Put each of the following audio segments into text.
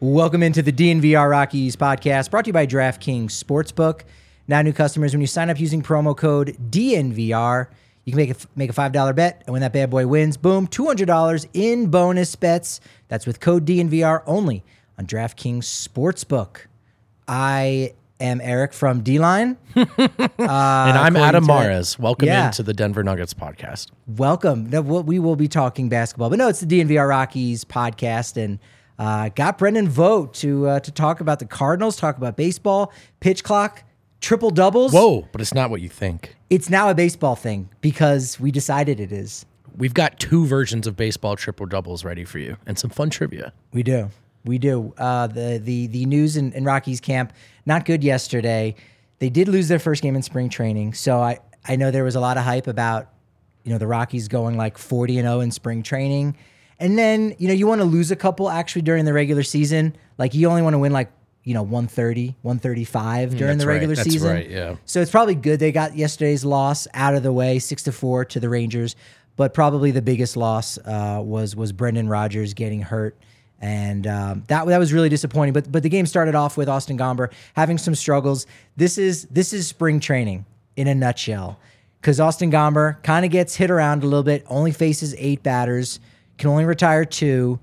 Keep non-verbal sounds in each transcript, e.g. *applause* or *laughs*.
Welcome into the DNVR Rockies podcast brought to you by DraftKings Sportsbook. Now, new customers, when you sign up using promo code DNVR, you can make a, make a $5 bet, and when that bad boy wins, boom, $200 in bonus bets. That's with code DNVR only on DraftKings Sportsbook. I am Eric from D Line. *laughs* and I'm uh, Adam to- Mares. Welcome Yeah. into the Denver Nuggets podcast. Welcome. No, we'll- we will be talking basketball, but no, it's the DNVR Rockies podcast, and uh, got Brendan Vogt to uh, to talk about the Cardinals, talk about baseball, pitch clock, triple doubles. Whoa, but it's not what you think. It's now a baseball thing because we decided it is. We've got two versions of baseball triple doubles ready for you and some fun trivia. We do. We do. Uh, the the the news in, in Rockies camp not good yesterday. They did lose their first game in spring training, so I I know there was a lot of hype about you know the Rockies going like forty and zero in spring training, and then you know you want to lose a couple actually during the regular season. Like you only want to win like you know 130, 135 during that's the right. regular That's season. right, yeah. So it's probably good they got yesterday's loss out of the way, six to four to the Rangers. But probably the biggest loss uh, was was Brendan Rodgers getting hurt, and um, that that was really disappointing. But but the game started off with Austin Gomber having some struggles. This is this is spring training in a nutshell, because Austin Gomber kind of gets hit around a little bit, only faces eight batters, can only retire two,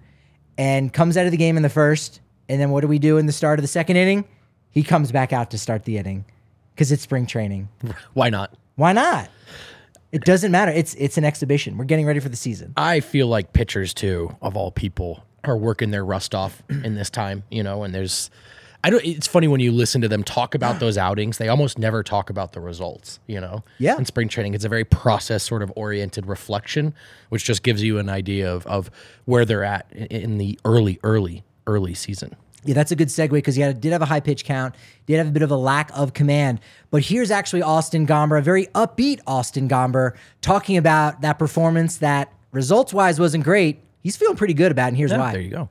and comes out of the game in the first. And then what do we do in the start of the second inning? He comes back out to start the inning because it's spring training. *laughs* Why not? Why not? It doesn't matter. It's it's an exhibition. We're getting ready for the season. I feel like pitchers too, of all people, are working their rust off in this time, you know, and there's I don't it's funny when you listen to them talk about those outings, they almost never talk about the results, you know. Yeah. In spring training, it's a very process sort of oriented reflection, which just gives you an idea of of where they're at in the early, early, early season. Yeah, that's a good segue because he had, did have a high pitch count, did have a bit of a lack of command. But here's actually Austin Gomber, a very upbeat Austin Gomber, talking about that performance that results wise wasn't great. He's feeling pretty good about it, and here's Yeah, why. there you go.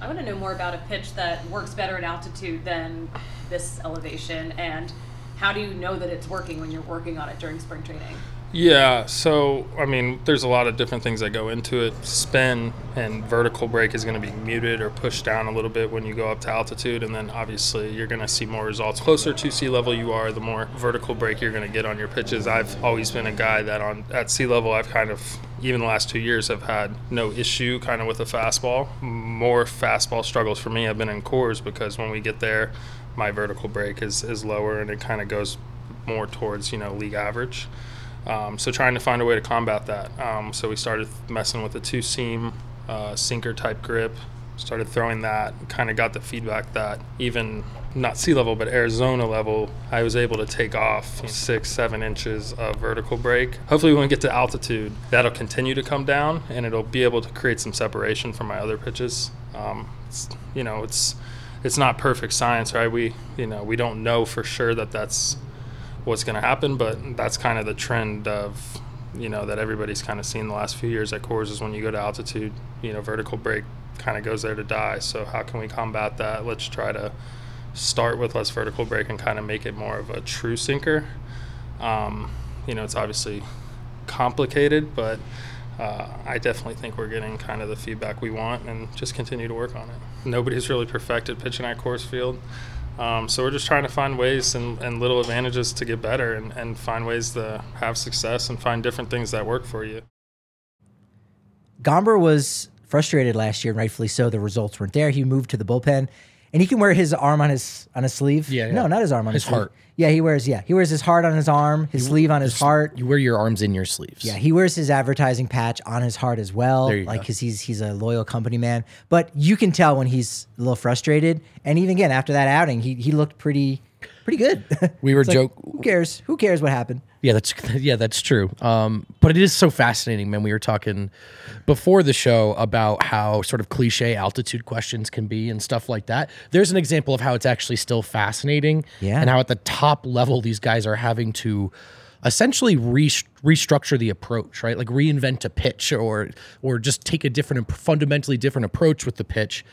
I want to know more about a pitch that works better at altitude than this elevation, and how do you know that it's working when you're working on it during spring training? Yeah, so I mean, there's a lot of different things that go into it. Spin and vertical break is going to be muted or pushed down a little bit when you go up to altitude, and then obviously you're going to see more results. Closer to sea level you are, the more vertical break you're going to get on your pitches. I've always been a guy that on at sea level, I've kind of even the last two years have had no issue kind of with a fastball. More fastball struggles for me have been in Coors because when we get there, my vertical break is is lower and it kind of goes more towards you know league average. Um, so trying to find a way to combat that. Um, so we started messing with the two seam uh, sinker type grip. Started throwing that. Kind of got the feedback that even not sea level but Arizona level, I was able to take off six seven inches of vertical break. Hopefully when we get to altitude, that'll continue to come down and it'll be able to create some separation from my other pitches. Um, you know, it's it's not perfect science, right? We you know we don't know for sure that that's what's going to happen, but that's kind of the trend of you know that everybody's kind of seen the last few years at Coors is when you go to altitude, you know, vertical break kind of goes there to die. So how can we combat that? Let's try to start with less vertical break and kind of make it more of a true sinker. Um, you know, it's obviously complicated, but uh, I definitely think we're getting kind of the feedback we want and just continue to work on it. Nobody's really perfected pitching at Coors Field. Um, so we're just trying to find ways and, and little advantages to get better and, and find ways to have success and find different things that work for you. Gomber was frustrated last year, and rightfully so. The results weren't there. He moved to the bullpen, and he can wear his arm on his on his sleeve. Yeah, no, not his arm on His his, sleeve. heart. Yeah, he wears yeah he wears his heart on his arm, his sleeve on his heart. You wear your arms in your sleeves. Yeah, he wears his advertising patch on his heart as well, There you like because he's he's a loyal company man. But you can tell when he's a little frustrated. And even again after that outing, he he looked pretty pretty good. *laughs* We were It's like, joke- Who cares? Who cares what happened? Yeah, that's *laughs* yeah, that's true. Um, but it is so fascinating, man. We were talking before the show about how sort of cliche altitude questions can be and stuff like that. There's an example of how it's actually still fascinating, Yeah. and how at the top level these guys are having to essentially re- restructure the approach, right? Like reinvent a pitch or or just take a different, and fundamentally different approach with the pitch.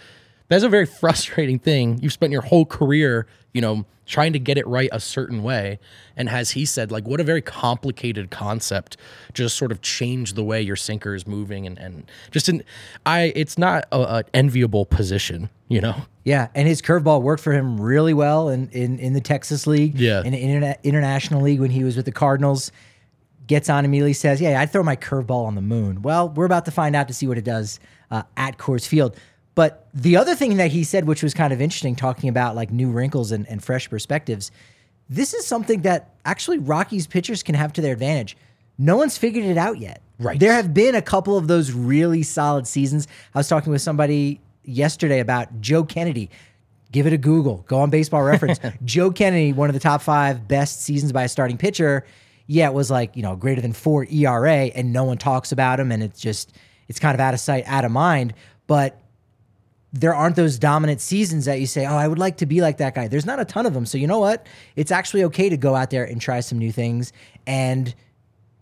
That's a very *laughs* frustrating thing. You've spent your whole career, you know, trying to get it right a certain way. And as he said, like, what a very complicated concept. Just sort of change the way your sinker is moving, and and just in, I, it's not a, a enviable position, you know. Yeah, and his curveball worked for him really well in in, in the Texas League. Yeah. in the interna- international league when he was with the Cardinals. Gets on immediately, says, "Yeah, I'd throw my curveball on the moon." Well, we're about to find out to see what it does uh, at Coors Field. But the other thing that he said, which was kind of interesting, talking about like new wrinkles and, and fresh perspectives, this is something that actually Rockies pitchers can have to their advantage. No one's figured it out yet. Right. There have been a couple of those really solid seasons. I was talking with somebody yesterday about Joe Kennedy. Give it a Google. Go on baseball *laughs* reference. Joe Kennedy, one of the top five best seasons by a starting pitcher. Yeah, it was like, you know, greater than four ERA, and no one talks about him, and it's just it's kind of out of sight, out of mind. But there aren't those dominant seasons that you say, oh, I would like to be like that guy. There's not a ton of them. So you know what? It's actually okay to go out there and try some new things. And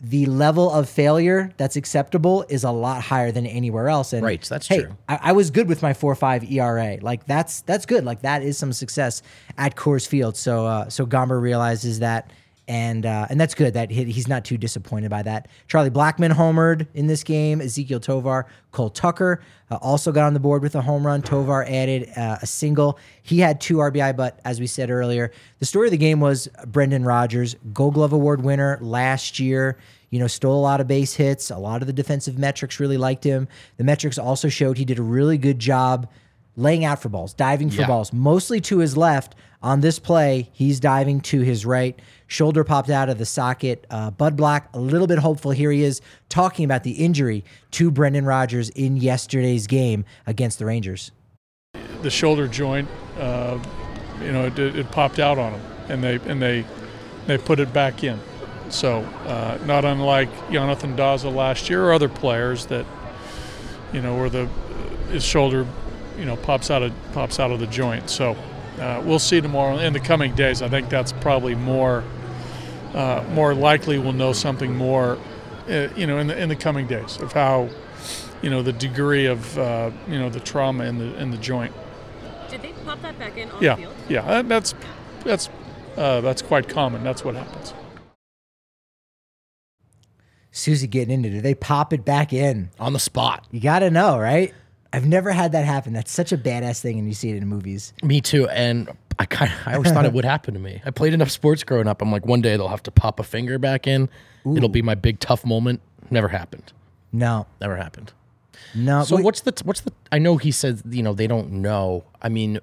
the level of failure that's acceptable is a lot higher than anywhere else. And Right, that's hey, true. I, I was good with my four five ERA. Like that's that's good. Like that is some success at Coors Field. So uh, so Gomber realizes that. And uh, and that's good that he, he's not too disappointed by that. Charlie Blackmon homered in this game. Ezequiel Tovar, Cole Tucker uh, also got on the board with a home run. Tovar added uh, a single. He had two RBI, but as we said earlier, the story of the game was Brendan Rodgers, Gold Glove Award winner last year. You know, stole a lot of base hits. A lot of the defensive metrics really liked him. The metrics also showed he did a really good job laying out for balls, diving for Yeah. balls, mostly to his left. On this play, he's diving to his right. Shoulder popped out of the socket. Uh, Bud Black, a little bit hopeful. Here he is talking about the injury to Brendan Rodgers in yesterday's game against the Rangers. the shoulder joint, uh, you know, it, it popped out on him, and they and they they put it back in. So uh, not unlike Jonathan Daza last year or other players that, you know, where the his shoulder, you know, pops out of pops out of the joint. So uh, we'll see tomorrow in the coming days. I think that's probably more uh, more likely. We'll know something more, uh, you know, in the in the coming days of how, you know, the degree of uh, you know the trauma in the in the joint. Did they pop that back in on Yeah, the field? yeah, that's that's uh, that's quite common. That's what happens. Susie getting into it. They pop it back in. On the spot. You got to know, right? I've never had that happen. That's such a badass thing, and you see it in movies. Me too. And I kind of, I always thought it *laughs* would happen to me. I played enough sports growing up. I'm like, one day they'll have to pop a finger back in. It'll be my big tough moment. Never happened. No, Never happened. no. So wait, what's the what's the? I know he said you know they don't know. I mean,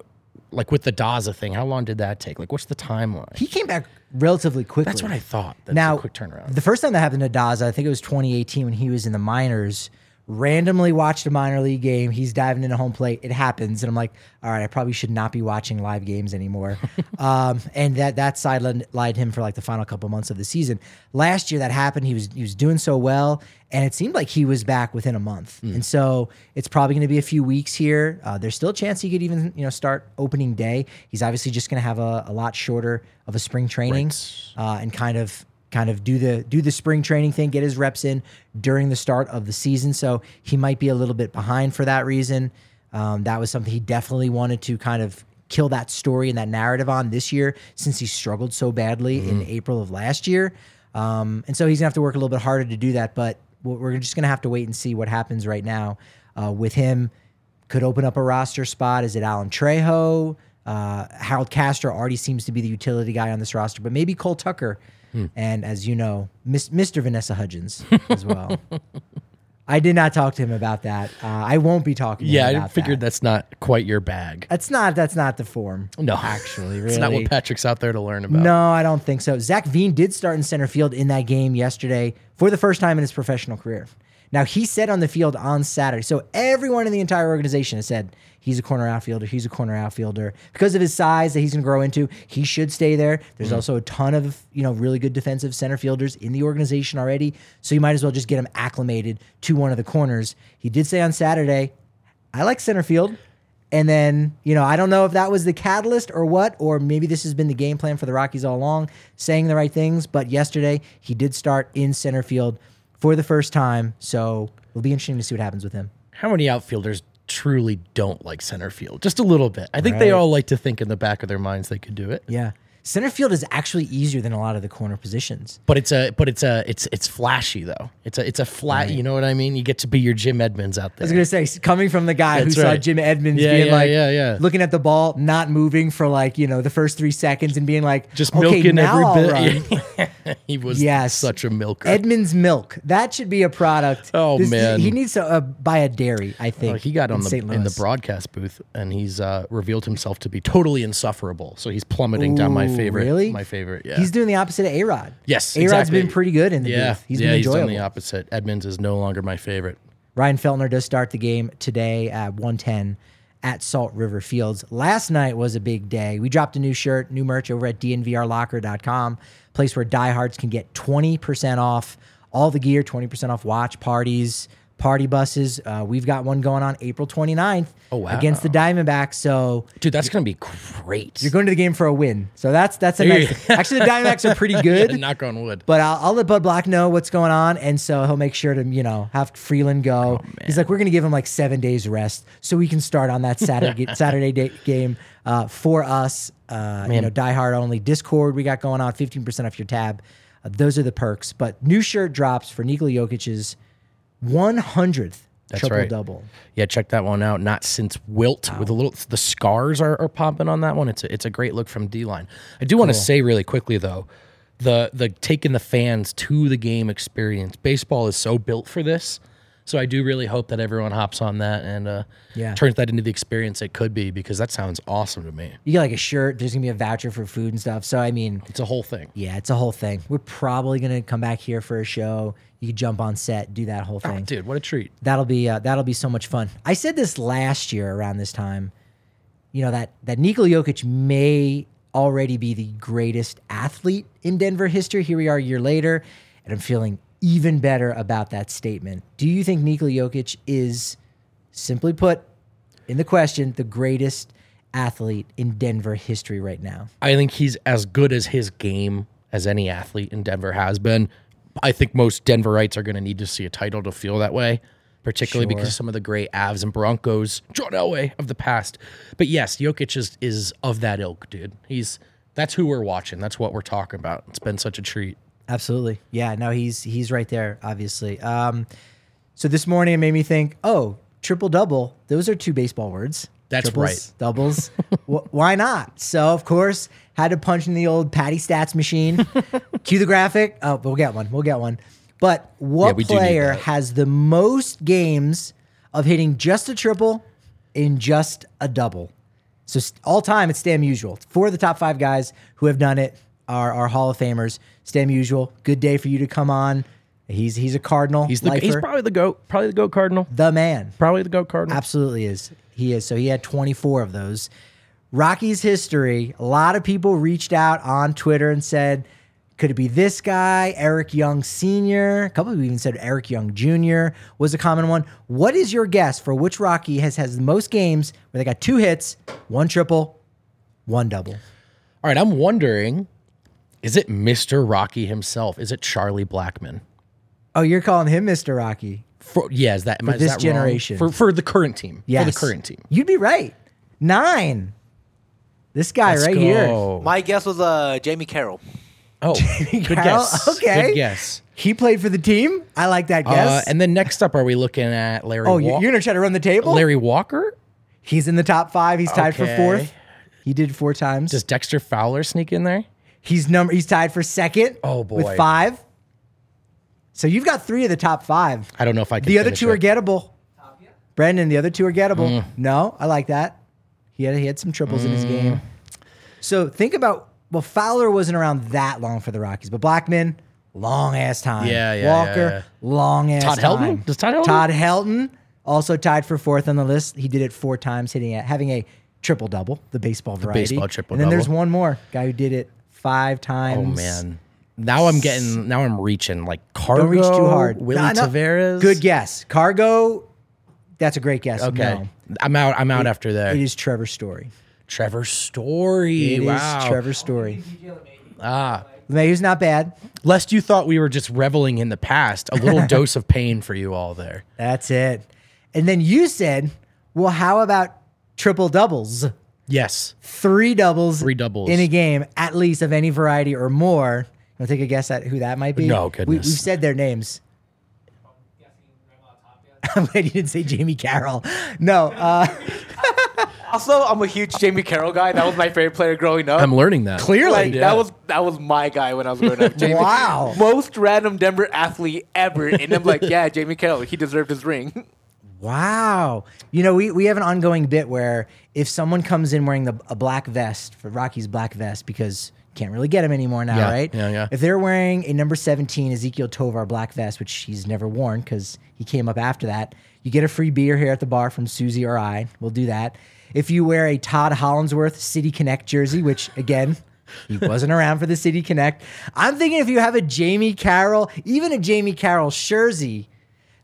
like with the Daza thing, how long did that take? Like, what's the timeline? he came back relatively quickly. That's what I thought. That's now, a quick turnaround. The first time that happened to Daza, I think it was 2018 when he was in the minors. Randomly watched a minor league game. He's diving into home plate. It happens, and I'm like, all right, I probably should not be watching live games anymore. *laughs* um, and that that sidelined him for like the final couple months of the season. Last year that happened. He was he was doing so well, and it seemed like he was back within a month. And so it's probably going to be a few weeks here. Uh, there's still a chance he could even you know start opening day. He's obviously just going to have a, a lot shorter of a spring training uh, and kind of kind of do the do the spring training thing, get his reps in during the start of the season. So he might be a little bit behind for that reason. Um, that was something he definitely wanted to kind of kill that story and that narrative on this year since he struggled so badly in April of last year. Um, and so he's gonna have to work a little bit harder to do that. But we're we're just gonna have to wait and see what happens right now uh, with him. Could open up a roster spot. Is it Alan Trejo? Uh, Harold Castro already seems to be the utility guy on this roster, but maybe Cole Tucker. And as you know, Miss, Mr. Vanessa Hudgens as well. *laughs* I did not talk to him about that. Uh, I won't be talking. Yeah, I figured that. that's not quite your bag. That's not. That's not the form. No, actually, really. *laughs* it's not what Patrick's out there to learn about. No, I don't think so. Zach Veen did start in center field in that game yesterday for the first time in his professional career. Now he said on the field on Saturday. So everyone in the entire organization has said he's a corner outfielder. He's a corner outfielder because of his size that he's going to grow into. He should stay there. There's mm-hmm. also a ton of you know really good defensive center fielders in the organization already. So you might as well just get him acclimated to one of the corners. He did say on Saturday, I like center field. And then, you know, I don't know if that was the catalyst or what, or maybe this has been the game plan for the Rockies all along, saying the right things. But yesterday, he did start in center field for the first time. So it'll be interesting to see what happens with him. How many outfielders truly don't like center field? Just a little bit. I think they all like to think in the back of their minds they could do it. Yeah. Center field is actually easier than a lot of the corner positions. But it's a but it's a it's it's flashy though. It's a it's a flat. You know what I mean? You get to be your Jim Edmonds out there. I was gonna say, coming from the guy That's who saw. Jim Edmonds Yeah, being yeah, like, yeah, yeah. looking at the ball, not moving for like you know the first three seconds, and being like, Just okay, milking now every I'll bit. *laughs* *laughs* run." *laughs* he was Yes. such a milker. Edmonds milk. That should be a product. Oh, man. he needs to uh, buy a dairy. I think Oh, he got on in the St. in the broadcast booth and he's uh, revealed himself to be totally insufferable. So he's plummeting down my favorite. Really? My favorite. Yeah. He's doing the opposite of A Rod. yes. A Rod's exactly. been pretty good in the yeah. booth. He's yeah. been he's enjoyable. done the opposite. Edmonds is no longer my favorite. Ryan Feltner does start the game today at 110 at Salt River Fields. Last night was a big day. We dropped a new shirt, new merch over at dnvrlocker.com, place where diehards can get 20% off all the gear, 20% off watch parties, party buses. Uh, we've got one going on April 29th Oh, wow. against the Diamondbacks. So Dude, that's gonna be great. you're going to the game for a win. So that's that's a nice. Actually, the Diamondbacks are pretty *laughs* good. Yeah, knock on wood. But I'll, I'll let Bud Black know what's going on, and so he'll make sure to you know have Freeland go. Oh, He's like, we're gonna give him like seven days rest so we can start on that Saturday *laughs* Saturday day, game uh, for us. Uh, you know, Die Hard only Discord we got going on, fifteen percent off your tab. Uh, those are the perks. But new shirt drops for Nikola Jokic's one hundredth triple right. double. Yeah, check that one out. Not since Wilt with a little the scars are, are popping on that one. It's a, it's a great look from D line. I do want to say really quickly though, the the taking the fans to the game experience. Baseball is so built for this. So I do really hope that everyone hops on that and uh, Yeah. turns that into the experience it could be because that sounds awesome to me. You get like a shirt. There's gonna be a voucher for food and stuff. So I mean, It's a whole thing. yeah, it's a whole thing. We're probably gonna come back here for a show. You could jump on set, do that whole Oh, thing. dude, what a treat. That'll be uh, that'll be so much fun. I said this last year around this time. You know that that Nikola Jokic may already be the greatest athlete in Denver history. Here we are a year later, and I'm feeling even better about that statement. Do you think Nikola Jokic is, simply put, in the question, the greatest athlete in Denver history right now? I think he's as good as his game as any athlete in Denver has been. I think most Denverites are going to need to see a title to feel that way, particularly Sure. because some of the great Avs and Broncos, John Elway of the past. But yes, Jokic is is of that ilk, dude. He's that's who we're watching. That's what we're talking about. It's been such a treat. Absolutely. Yeah, no, he's he's right there, obviously. Um, so this morning it made me think, oh, triple double. Those are two baseball words. That's Triples, right. Doubles. *laughs* Wh- why not? So of course had to punch in the old Patty Stats machine. *laughs* Cue the graphic. Oh, we'll get one. We'll get one. But what need player has the most games of hitting just a triple in just a double? So all time, it's Stan Musial. Four of the top five guys who have done it are, are Hall of Famers. Stan Musial, good day for you to come on. He's he's a Cardinal. He's the he's probably the goat, probably the goat cardinal, the man. probably the goat cardinal. Absolutely is. He is. So he had 24 of those. Rocky's history, a lot of people reached out on Twitter and said, could it be this guy, Eric Young Sr.? A couple of people even said Eric Young Jr. was a common one. What is your guess for which Rocky has has the most games where they got two hits, one triple, one double? All right, I'm wondering, is it Mr. Rocky himself? Is it Charlie Blackmon? Oh, you're calling him Mr. Rocky. For, yeah, is that am I- is this that wrong? generation. for for the current team? Yes. For the current team. You'd be right. Nine. This guy Let's right here. go. My guess was uh, Jamie Carroll. Oh, *laughs* good Carroll? guess. Okay. Good guess. He played for the team. I like that Uh, guess. and then next up, are we looking at Larry? oh, Wa- you- you're gonna try to run the table? Larry Walker? He's in the top five. He's tied for fourth. He did four times. Does Dexter Fowler sneak in there? he's number. He's tied for second. Oh, boy. with five. So you've got three of the top five. I don't know if I can. The other finish two are it. gettable. Brandon, the other two are gettable. Mm. No, I like that. He had he had some triples in his game. So think about well, Fowler wasn't around that long for the Rockies, but Blackmon, long ass time. Yeah, yeah, Walker, yeah, yeah. long ass Todd time. Helton? Does Todd Helton- Todd Helton also tied for fourth on the list. He did it four times, hitting a, having a triple double, the baseball variety. baseball triple And then there's one more guy who did it five times. Oh man. Now I'm getting. Now I'm reaching like Cargo. Don't reach too hard. Willie Nah, no. Taveras. Good guess. Cargo. That's a great guess. Okay. No. I'm out. I'm out after that. It is Trevor Story. Trevor Story. It is wow. Trevor Story. Ah. Mayhe's not bad. Lest you thought we were just reveling in the past. A little *laughs* dose of pain for you all there. That's it. And then you said, well, how about triple doubles? Yes. Three doubles. Three doubles. In a game, at least of any variety or more. Want to take a guess at who that might be? No, We, goodness. we've said their names. *laughs* I'm glad you didn't say Jamie Carroll. No. Uh, *laughs* Also, I'm a huge Jamie Carroll guy. That was my favorite player growing up. I'm learning that. clearly. Like, Yeah. that was that was my guy when I was growing up. *laughs* Jamie, Wow. Most random Denver athlete ever, and I'm like, yeah, Jamie Carroll. He deserved his ring. Wow. You know, we, we have an ongoing bit where if someone comes in wearing the, a black vest for Rocky's black vest because you can't really get him anymore now, Yeah, right? yeah, yeah. If they're wearing a number 17 Ezequiel Tovar black vest, which he's never worn because he came up after that, you get a free beer here at the bar from Susie or I. We'll do that. If you wear a Todd Hollandsworth City Connect jersey, which again, he wasn't around for the City Connect. I'm thinking if you have a Jamie Carroll, even a Jamie Carroll jersey,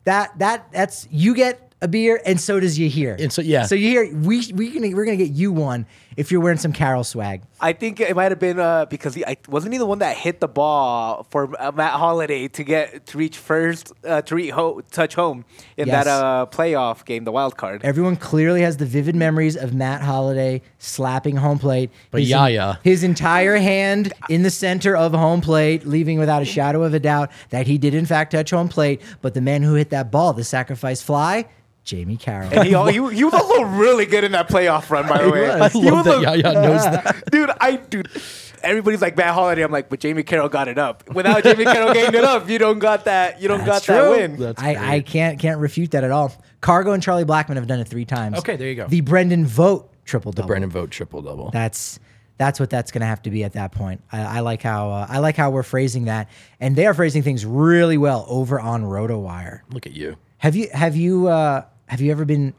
that that that's you get a beer and so does you here. And so- yeah. So you hear we we gonna we're gonna get you one if you're wearing some Carroll swag. I think it might have been uh, because he I, wasn't he the one that hit the ball for uh, Matt Holliday to get to reach first uh, to reach ho- touch home in Yes. that uh, playoff game, the wild card. Everyone clearly has the vivid memories of Matt Holliday slapping home plate. But his, Yaya. his entire hand in the center of home plate, leaving without a shadow of a doubt that he did in fact touch home plate. But the man who hit that ball, the sacrifice fly, Jamie Carroll. And he, al- he, he was also really good in that playoff run, by the way. was. I He love was that a- Yaya knows that. *laughs* dude. I dude. Everybody's like Matt Holliday. I'm like, but Jamie Carroll got it up. Without Jamie Carroll getting it up, you don't got that. You don't That's got that true. win. That's I, I can't can't refute that at all. Cargo and Charlie Blackmon have done it three times. Okay, there you go. The Brendan Vogt triple double. The Brendan Vogt triple double. That's that's what that's going to have to be at that point. I, I like how uh, I like how we're phrasing that, and they are phrasing things really well over on RotoWire. Look at you. Have you have you uh, have you ever been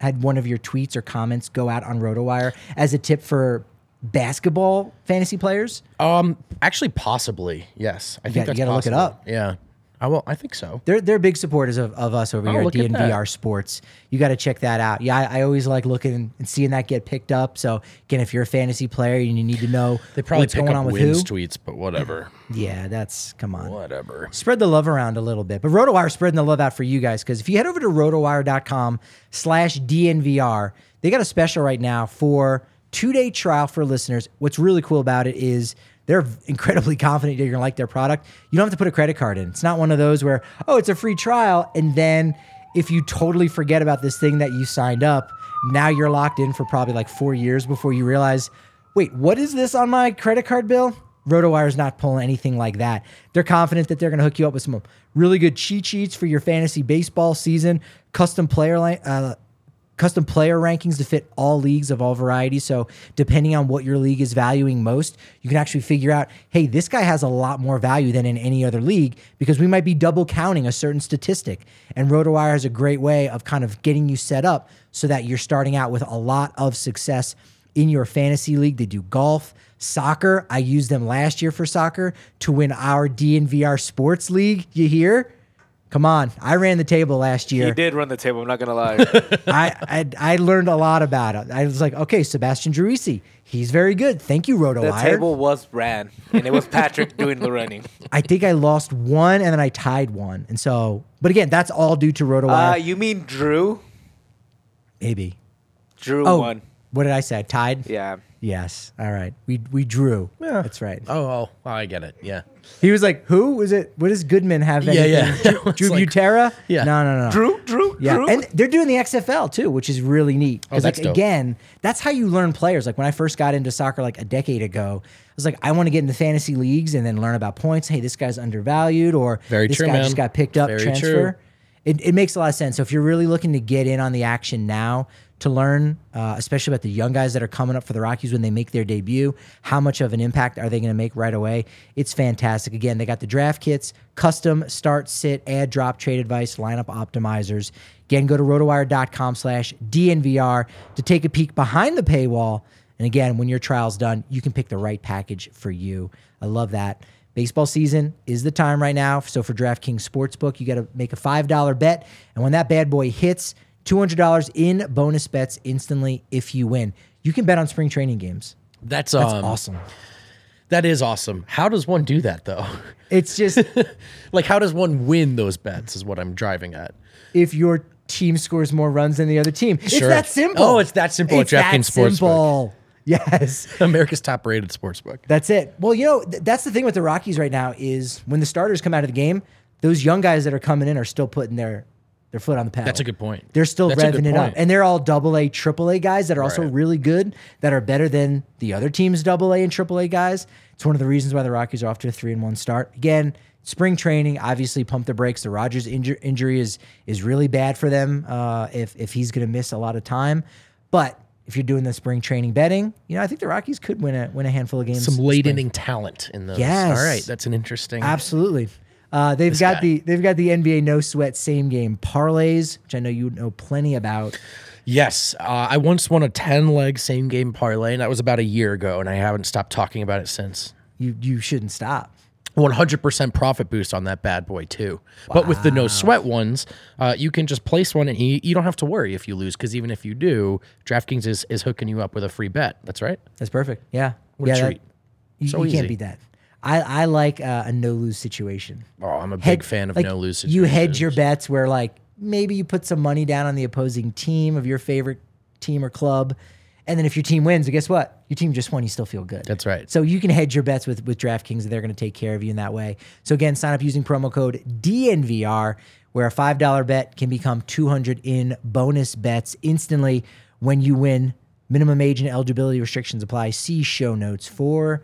had one of your tweets or comments go out on RotoWire as a tip for basketball fantasy players? Um, actually, possibly yes. I think got- you gotta look it up. Yeah, I will. I think so. They're they're big supporters of, of us over Oh, here at look at DNVR. Sports. You got to check that out. Yeah, I, I always like looking and seeing that get picked up. So again, if you're a fantasy player and you need to know They probably what's pick going up on with who, wins tweets, but whatever. yeah, that's come on. whatever. spread the love around a little bit. But RotoWire spreading the love out for you guys because if you head over to rotowire.com slash DNVR, they got a special right now for two-day trial for listeners. What's really cool about it is they're incredibly confident you're to like their product. You don't have to put a credit card in. It's not one of those where, oh, it's a free trial. And then if you totally forget about this thing that you signed up, now you're locked in for probably like four years before you realize, wait, what is this on my credit card bill? RotoWire's not pulling anything like that. They're confident that they're going to hook you up with some really good cheat sheets for your fantasy baseball season, custom player uh, custom player rankings to fit all leagues of all varieties. So depending on what your league is valuing most, you can actually figure out, hey, this guy has a lot more value than in any other league because we might be double counting a certain statistic. And RotoWire has a great way of kind of getting you set up so that you're starting out with a lot of success in your fantasy league. They do golf, soccer. I used them last year for soccer to win our DNVR sports league. You hear? Come on. I ran the table last year. He did run the table. I'm not gonna lie. *laughs* I, I I learned a lot about it. I was like, okay, Sebastian Driussi, he's very good. Thank you, Roto. the table was ran, and it was Patrick *laughs* doing the running. I think I lost one and then I tied one. And so, but again, that's all due to Roto. Uh, you mean Drew? Maybe. Drew Oh, won. What did I say? Tied? Yeah. Yes. All right. We we drew. Yeah. That's right. Oh, oh, I get it. Yeah. He was like, "Who was it? What does Goodman have? Yeah, yeah. *laughs* Drew, Drew like- Butera? Yeah. No, no, no. Drew, Drew, Yeah, Drew. and they're doing the XFL too, which is really neat. Oh, Because that's like dope. again, that's how you learn players. Like when I first got into soccer, like a decade ago, I was like, I want to get into fantasy leagues and then learn about points. Hey, this guy's undervalued, or Very this true, guy man. just got picked up Very transfer. true. It, it makes a lot of sense. So if you're really looking to get in on the action now to learn, uh, especially about the young guys that are coming up for the Rockies when they make their debut, how much of an impact are they going to make right away? It's fantastic. Again, they got the draft kits, custom start, sit, add, drop, trade advice, lineup optimizers. Again, go to rotowire.com slash DNVR to take a peek behind the paywall. And again, when your trial's done, you can pick the right package for you. I love that. Baseball season is the time right now. So for DraftKings Sportsbook, you got to make a $5 bet. And when that bad boy hits, $200 in bonus bets instantly if you win. You can bet on spring training games. That's, That's um, awesome. That is awesome. How does one do that though? *laughs* It's just *laughs* like, how does one win those bets? Is what I'm driving at. if your team scores more runs than the other team. It's that simple. Oh, it's that simple at It's that DraftKings Sportsbook. Yes. *laughs* America's top rated sportsbook. That's it. Well, you know, th- that's the thing with the Rockies right now is when the starters come out of the game, those young guys that are coming in are still putting their their foot on the pedal. That's a good point. They're still That's a good revving it up, point. and they're all double A, triple A guys that are also Right. really good, that are better than the other team's double A and triple A guys. It's one of the reasons why the Rockies are off to a three and one start. Again, spring training obviously pump the brakes. The Rodgers inju- injury is is really bad for them uh, if if he's going to miss a lot of time, but. If you're doing the spring training betting, you know I think the Rockies could win a win a handful of games. Some late spring. inning talent in those. Yes. All right. That's an interesting. Absolutely. Uh, they've got guy. the they've got the NBA no sweat same game parlays, which I know you know plenty about. Yes, uh, I once won a ten leg same game parlay, and that was about a year ago, and I haven't stopped talking about it since. You you shouldn't stop. One hundred percent profit boost on that bad boy too. But with the no sweat ones, uh, you can just place one, and you, you don't have to worry if you lose, because even if you do, DraftKings is is hooking you up with a free bet. That's right. That's perfect. Yeah, What a yeah. that- you So you can't beat that. I I like uh, a no lose situation. Oh, I'm a big Head- fan of like, no lose. situations. You hedge your bets where like maybe you put some money down on the opposing team of your favorite team or club, and then if your team wins, guess what? Your team just won. You still feel good. That's right. So you can hedge your bets with with DraftKings. They're going to take care of you in that way. So again, sign up using promo code DNVR, where a five dollar bet can become two hundred in bonus bets instantly when you win. Minimum age and eligibility restrictions apply. See show notes for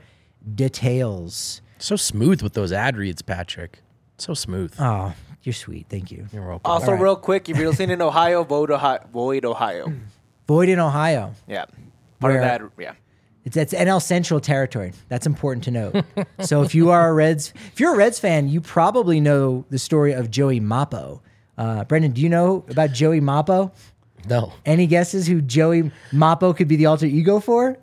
details. So smooth with those ad reads, Patrick. So smooth. Oh, you're sweet. Thank you. You're welcome. Also, All right. real quick, if you're listening in *laughs* Ohio, vote Ohio. Void Ohio. *clears throat* Void in Ohio. Yeah. Part of that, yeah. It's that's NL Central territory. That's important to note. *laughs* so if you are a Reds, if you're a Reds fan, you probably know the story of Joey Mappo. Uh, Brendan, do you know about Joey Mappo? no. Any guesses who Joey Mappo could be the alter ego for?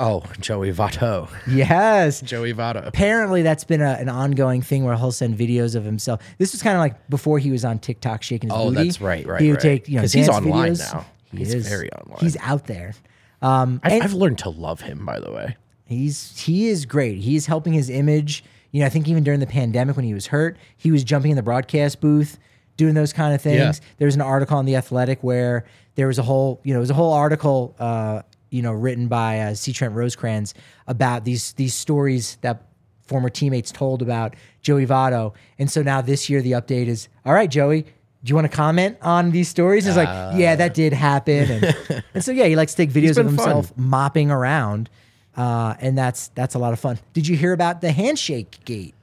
Oh, Joey Votto. Yes. *laughs* Joey Votto. Apparently, that's been a, an ongoing thing where he'll send videos of himself. This was kind of like before he was on TikTok shaking his Oh, booty. that's right, right, He would right. take you know 'Cause he's dance online videos. now. He He's is. very online. He's out there. Um, I've, I've learned to love him, by the way. He's he is great. He's helping his image. You know, I think even during the pandemic when he was hurt, he was jumping in the broadcast booth, doing those kind of things. Yeah. There was an article on the Athletic where there was a whole, you know, it was a whole article, uh, you know, written by uh, C. Trent Rosecrans about these these stories that former teammates told about Joey Votto. And so now this year the update is, all right, Joey. Do you want to comment on these stories? It's like, yeah, that did happen, and, *laughs* and so yeah, he likes to take videos of been fun. himself mopping around, uh, and that's that's a lot of fun. Did you hear about the handshake gate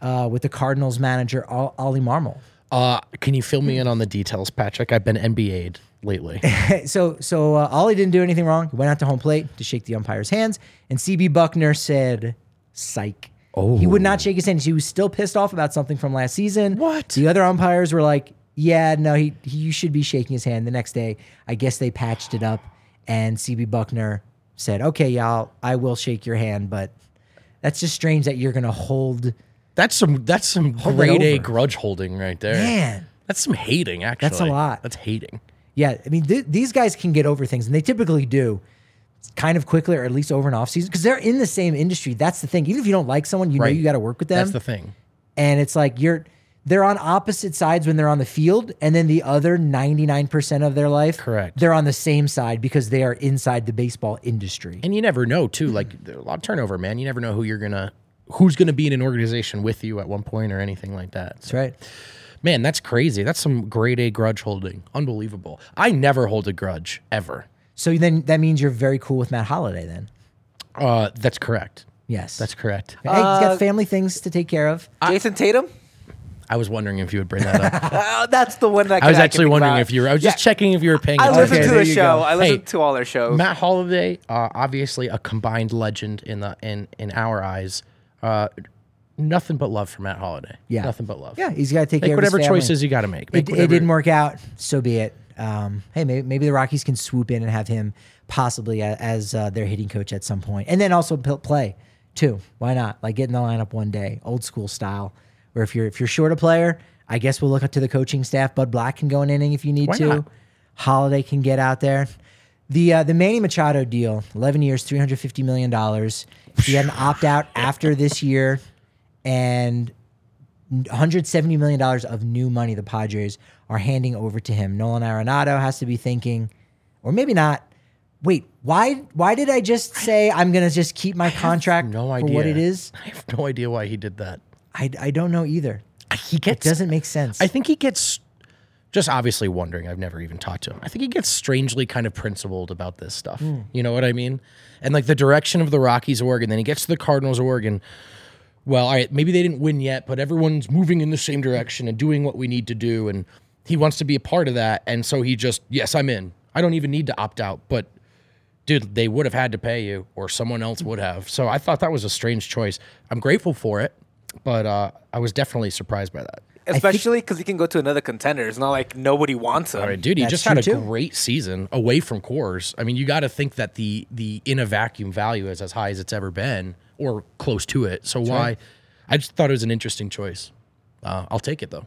uh, with the Cardinals manager Ollie Marmol? Uh, can you fill me in on the details, Patrick? I've been NBA'd lately. *laughs* so so uh, Ollie didn't do anything wrong. He went out to home plate to shake the umpire's hands, and CB Bucknor said, "Psych." Oh. He would not shake his hand. He was still pissed off about something from last season. What? The other umpires were like, "Yeah, no, he, he you should be shaking his hand." The next day, I guess they patched it up, and CB Bucknor said, "Okay, yeah, I'll, I will shake your hand, but that's just strange that you're gonna hold." That's some that's some Hold grade A grudge holding right there. Man. That's some hating, actually. That's a lot. That's hating. Yeah, I mean, th- these guys can get over things, and they typically do kind of quickly, or at least over an off season, because they're in the same industry. That's the thing. Even if you don't like someone, you know you got to work with them. That's the thing. and it's like you're they're on opposite sides when they're on the field, and then the other 99% of their life, Correct. they're on the same side because they are inside the baseball industry. And you never know too. Like a lot of turnover, man. You never know who you're gonna who's gonna be in an organization with you at one point or anything like that. That's right. Man, that's crazy. That's some grade A grudge holding. Unbelievable. I never hold a grudge ever. So then that means you're very cool with Matt Holliday then. Uh, that's correct. Yes. That's correct. Hey, he's got family things to take care of. Jayson Tatum. I was wondering if you would bring that up. Uh, *laughs* that's the one that I was actually wondering about. if you were. I was Yeah, just checking if you were paying I attention. listen Okay, to there the you show. go. I listen Hey, to all their shows. Matt Holliday, uh, obviously a combined legend in the in in our eyes. Uh, nothing but love for Matt Holliday. Yeah. nothing but love. Yeah, he's got to take Make care whatever his choices you got to make. Make It, it didn't work out. So be it. Um, hey, maybe, maybe the Rockies can swoop in and have him possibly a- as uh, their hitting coach at some point, and then also play too. Why not? Like get in the lineup one day, old school style. Where if you're if you're short a player, I guess we'll look up to the coaching staff. Bud Black can go an inning if you need Why to. not? Holliday can get out there. The uh, the Manny Machado deal, eleven years, three hundred fifty million dollars. He had an opt out after this year, and 170 million dollars of new money the Padres are handing over to him. Nolan Arenado has to be thinking, or maybe not. Wait, why? Why did I just say I'm gonna just keep my contract no for idea what it is? I have no idea why he did that. I, I don't know either. He gets It doesn't make sense. I think he gets just obviously wondering. I've never even talked to him. I think he gets strangely kind of principled about this stuff. Hmm. You know what I mean? And like the direction of the Rockies org, and then he gets to the Cardinals org, and well, all right, maybe they didn't win yet, but everyone's moving in the same direction and doing what we need to do, and he wants to be a part of that, and so he just yes, I'm in. I don't even need to opt out, but dude, they would have had to pay you, or someone else would have. So I thought that was a strange choice. I'm grateful for it, but uh, I was definitely surprised by that. Especially because he can go to another contender. It's not like nobody wants him. All right, dude, he That's just had a too. great season away from Coors. I mean, you got to think that the the in a vacuum value is as high as it's ever been, or close to it. So why? I just thought it was an interesting choice. Uh, I'll take it though.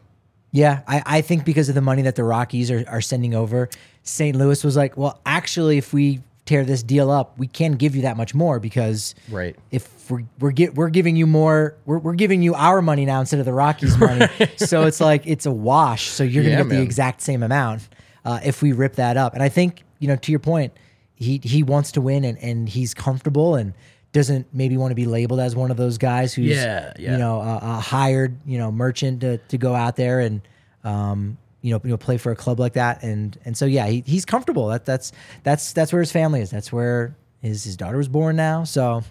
Yeah, I, I think because of the money that the Rockies are, are sending over, St. Louis was like, well, actually, if we tear this deal up, we can't give you that much more because Right. if we're we're, gi- we're giving you more, we're, we're giving you our money now instead of the Rockies' *laughs* money. So it's like it's a wash. So you're gonna get the exact same amount uh, if we rip that up. And I think you know, to your point, he he wants to win and, and he's comfortable and doesn't maybe want to be labeled as one of those guys who's Yeah, yeah. you know a, a hired you know merchant to, to go out there and um, you know you know play for a club like that. And and so yeah he, he's comfortable. That that's that's that's where his family is. That's where his his daughter was born now. So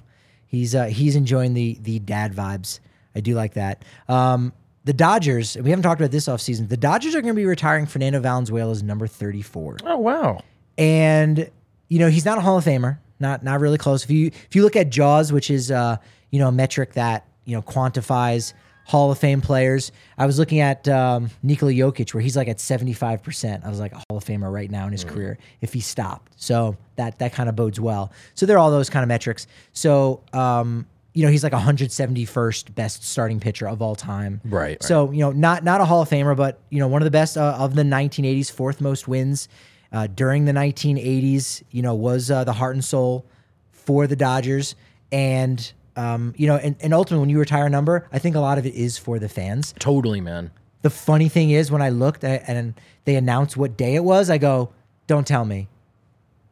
he's uh, he's enjoying the the dad vibes. I do like that. Um, the Dodgers we haven't talked about this offseason. The Dodgers are going to be retiring Fernando Valenzuela's number 34 Oh wow. and you know he's not a Hall of Famer, not not really close. If you if you look at Jaws, which is uh, you know a metric that you know quantifies Hall of Fame players, I was looking at um, Nikola Jokic, where he's like at seventy five percent. I was like a Hall of Famer right now in his career if he stopped. So that that kind of bodes well. So there are all those kind of metrics. So. Um, you know he's like 171st best starting pitcher of all time. Right, right. So you know not not a Hall of Famer, but you know one of the best uh, of the 1980s, fourth most wins uh, during the 1980s. You know was uh, the heart and soul for the Dodgers, and um, you know and, and ultimately when you retire a number, I think a lot of it is for the fans. Totally, man. The funny thing is when I looked at, and they announced what day it was, I go, "Don't tell me,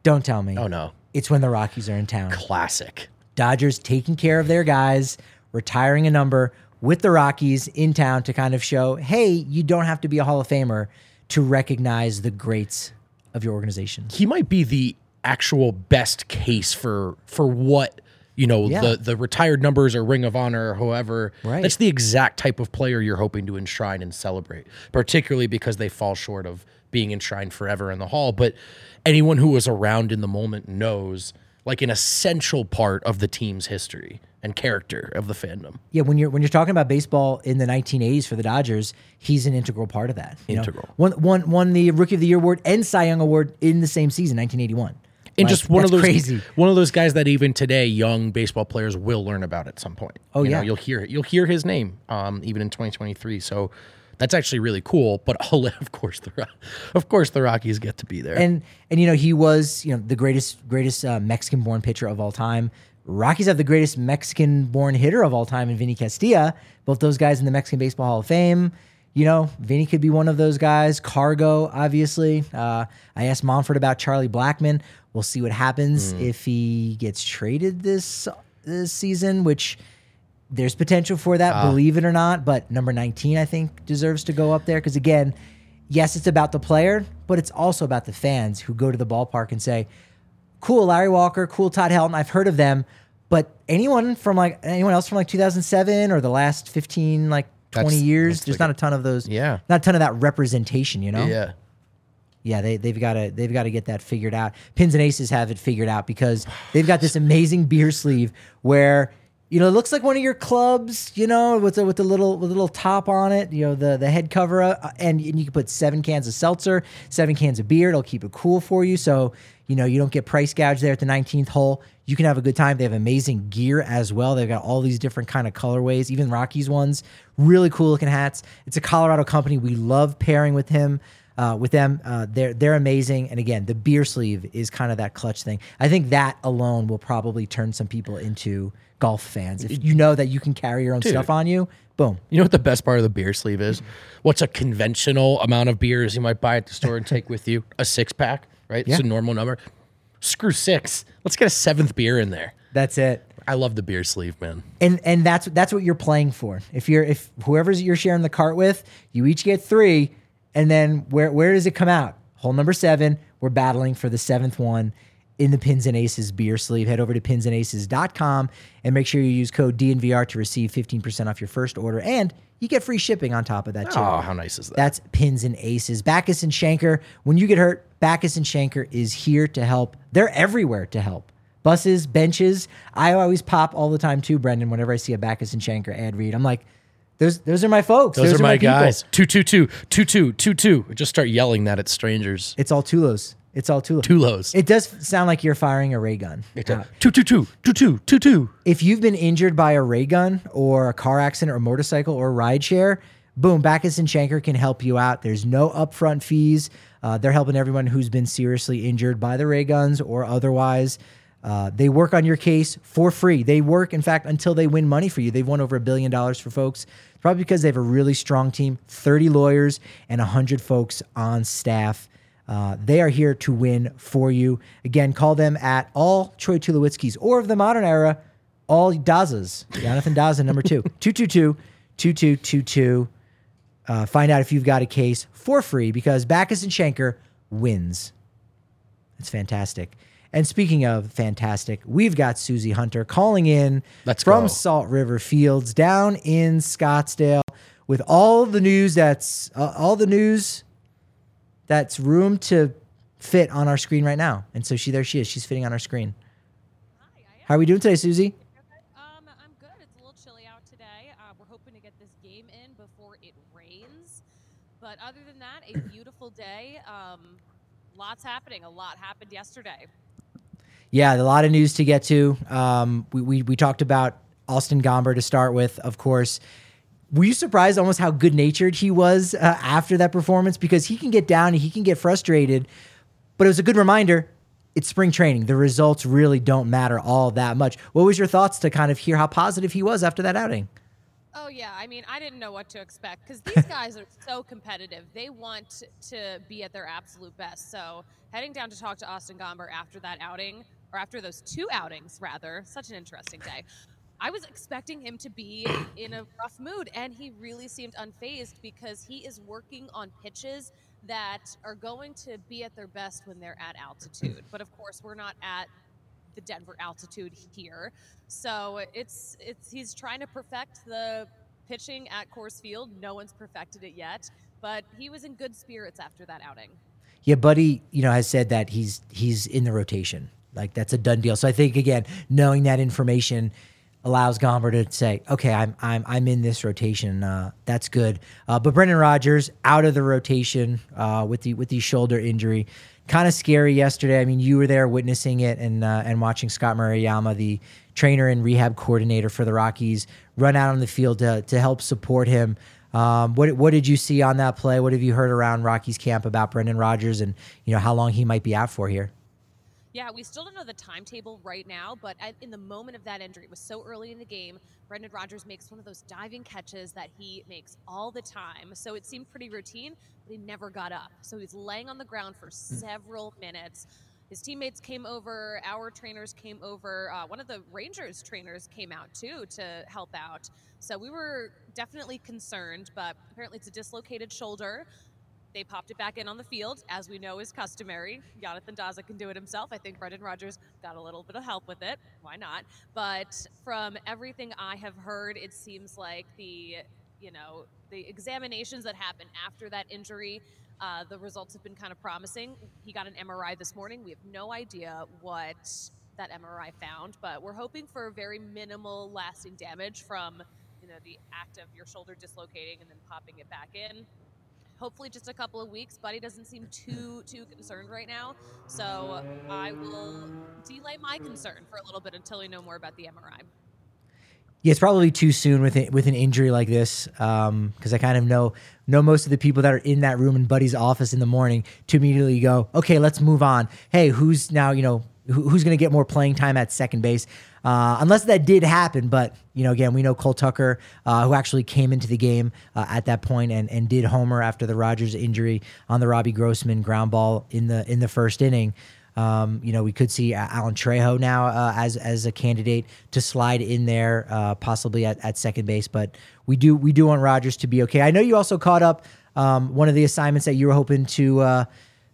don't tell me." Oh no. It's when the Rockies are in town. Classic. Dodgers taking care of their guys, retiring a number with the Rockies in town to kind of show, hey, you don't have to be a Hall of Famer to recognize the greats of your organization. He might be the actual best case for for what you know Yeah. the the retired numbers or Ring of Honor or whoever. Right. That's the exact type of player you're hoping to enshrine and celebrate, particularly because they fall short of being enshrined forever in the hall. But anyone who was around in the moment knows like an essential part of the team's history and character of the fandom. Yeah, when you're when you're talking about baseball in the 1980s for the Dodgers, he's an integral part of that. you know? Integral. Won, won, won the Rookie of the Year award and Cy Young award in the same season, 1981. And Like, just one of those crazy. one of those guys that even today young baseball players will learn about at some point. Oh, You know, yeah. you'll hear you'll hear his name um, even in 2023. So that's actually really cool. But *laughs* I'll let, of course the of course the Rockies get to be there. and and you know he was you know the greatest greatest uh, Mexican born pitcher of all time. Rockies have the greatest Mexican born hitter of all time in Vinny Castilla. Both those guys in the Mexican Baseball Hall of Fame. you know, Vinny could be one of those guys. Cargo, obviously. Uh, I asked Monfort about Charlie Blackmon. We'll see what happens if he gets traded this this season, which there's potential for that, ah. believe it or not. But number 19, I think, deserves to go up there because again, yes, it's about the player, but it's also about the fans who go to the ballpark and say, "Cool, Larry Walker, cool, Todd Helton. I've heard of them." But anyone from like anyone else from like 2007 or the last 15 like 20 That's- years, that's there's like not a- a ton of those. Yeah. not a ton of that representation. You know. Yeah. Yeah, they they've got to they've got to get that figured out. Pins and Aces have it figured out because they've got this *sighs* amazing beer sleeve where you know it looks like one of your clubs, you know, with the with the little with the little top on it, you know, the the head cover, uh, and, and you can put seven cans of seltzer, seven cans of beer. It'll keep it cool for you, so you know you don't get price gouged there at the 19th hole. You can have a good time. They have amazing gear as well. They've got all these different kind of colorways, even Rockies ones. Really cool looking hats. It's a Colorado company. We love pairing with him uh, with them. Uh, they're they're amazing, and again, the beer sleeve is kind of that clutch thing. I think that alone will probably turn some people into golf fans. If you know that you can carry your own stuff on you, boom. You know what the best part of the beer sleeve is? What's a conventional amount of beers you might buy at the store and *laughs* take with you? A six pack, right? It's a normal number. Screw six. Let's get a seventh beer in there. That's it. I love the beer sleeve, man. And and that's that's what you're playing for. If you're if whoever's you're sharing the cart with, you each get three, and then where where does it come out? Hole number seven. We're battling for the seventh one in the Pins and Aces beer sleeve. Head over to pinsandaces.com and make sure you use code DNVR to receive 15% off your first order. And you get free shipping on top of that too. Oh, how nice is that? That's Pins and Aces. Bachus and Schanker. When you get hurt, Bachus and Schanker is here to help. They're everywhere to help. Buses, benches. I always pop all the time too, Brendan. Whenever I see a Bachus and Schanker ad read, I'm like, those those are my folks. Those, are, my, people." guys. Two two two two two two two. Just start yelling that at strangers. It's all Tulos. It's all too Too lows. It does sound like you're firing a ray gun. Uh, Two two two two two two two. if you've been injured by a ray gun or a car accident or motorcycle or ride share, boom, Bachus and Schanker can help you out. There's no upfront fees. Uh, they're helping everyone who's been seriously injured by the ray guns or otherwise. Uh, they work on your case for free. They work, in fact, until they win money for you. They've won over a billion dollars for folks, probably because they have a really strong team 30 lawyers and 100 folks on staff. Uh, they are here to win for you. Again, call them at all Troy Tulowitzki's or of the modern era, all Dazas. Jonathan Daza, number two, *laughs* 222 2222. Uh, find out if you've got a case for free because Bachus and Schanker wins. It's fantastic. And speaking of fantastic, we've got Susie Hunter calling in Let's from go. Salt River Fields down in Scottsdale with all the news that's uh, all the news that's room to fit on our screen right now. And so she there she is. She's fitting on our screen. How are we doing today, Susie? Um, I'm good. It's a little chilly out today. Uh, we're hoping to get this game in before it rains. But other than that, a *coughs* beautiful day. Um, lots happening. A lot happened yesterday. Yeah, a lot of news to get to. Um, we, we we talked about Austin Gomber to start with, of course. Were you surprised almost how good natured he was uh, after that performance? Because he can get down and he can get frustrated, but it was a good reminder. It's spring training. The results really don't matter all that much. What was your thoughts to kind of hear how positive he was after that outing? Oh yeah, I mean, I didn't know what to expect because these *laughs* guys are so competitive. They want to be at their absolute best. So heading down to talk to Austin Gomber after that outing, or after those two outings, rather, such an interesting day. I was expecting him to be in a rough mood, and he really seemed unfazed because he is working on pitches that are going to be at their best when they're at altitude. *laughs* But of course, we're not at the Denver altitude here. So it's it's he's trying to perfect the pitching at Coors Field. No one's perfected it yet, but he was in good spirits after that outing. Yeah, Buddy, you know, has said that he's he's in the rotation. Like that's a done deal. So I think again, knowing that information allows Gomber to say, okay, I'm I'm I'm in this rotation. Uh, that's good. Uh, but Brendan Rodgers out of the rotation uh, with the with the shoulder injury, kind of scary yesterday. I mean, you were there witnessing it and uh, and watching Scott Murayama, the trainer and rehab coordinator for the Rockies, run out on the field to to help support him. Um, what what did you see on that play? What have you heard around Rockies camp about Brendan Rodgers and you know how long he might be out for here? Yeah, we still don't know the timetable right now, but in the moment of that injury, it was so early in the game. Brendan Rodgers makes one of those diving catches that he makes all the time. So it seemed pretty routine, but he never got up. So he's laying on the ground for several minutes. His teammates came over, our trainers came over. Uh, one of the Rangers trainers came out too to help out. So we were definitely concerned, but apparently it's a dislocated shoulder. They popped it back in on the field, as we know is customary. Jonathan Daza can do it himself. I think Brendan Rodgers got a little bit of help with it. Why not? But from everything I have heard, it seems like the you know the examinations that happened after that injury uh, the results have been kind of promising he got an mri this morning we have no idea what that mri found but we're hoping for very minimal lasting damage from you know the act of your shoulder dislocating and then popping it back in hopefully just a couple of weeks. Buddy doesn't seem too too concerned right now, so I will delay my concern for a little bit until we know more about the MRI. Yeah, it's probably too soon with it, with an injury like this because um, I kind of know know most of the people that are in that room in Buddy's office in the morning to immediately go, okay, let's move on. Hey, who's now you know who, who's going to get more playing time at second base? Uh, unless that did happen, but you know, again, we know Cole Tucker, uh, who actually came into the game uh, at that point and and did homer after the Rodgers injury on the Robbie Grossman ground ball in the in the first inning. Um, you know, we could see Alan Trejo now uh, as as a candidate to slide in there, uh, possibly at, at second base. But we do we do want Rodgers to be okay. I know you also caught up um, one of the assignments that you were hoping to uh,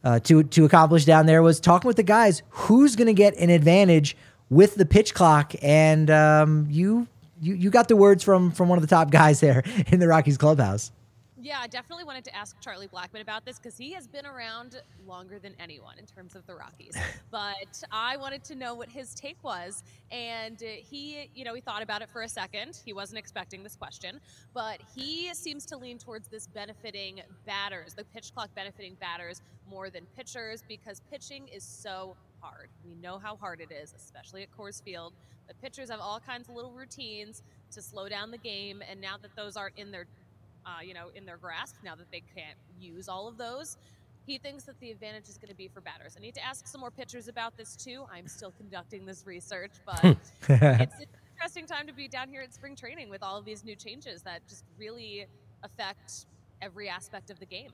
uh to to accomplish down there was talking with the guys. Who's going to get an advantage with the pitch clock? And um, you you you got the words from from one of the top guys there *laughs* in the Rockies clubhouse. Yeah, I definitely wanted to ask Charlie Blackmon about this because he has been around longer than anyone in terms of the Rockies. *laughs* but I wanted to know what his take was. And he, you know, he thought about it for a second. He wasn't expecting this question, but he seems to lean towards this benefiting batters, the pitch clock benefiting batters more than pitchers because pitching is so hard. We know how hard it is, especially at Coors Field. The pitchers have all kinds of little routines to slow down the game. And now that those aren't in their uh, you know, in their grasp now that they can't use all of those. He thinks that the advantage is going to be for batters. I need to ask some more pitchers about this too. I'm still conducting this research, but *laughs* it's an interesting time to be down here at spring training with all of these new changes that just really affect every aspect of the game.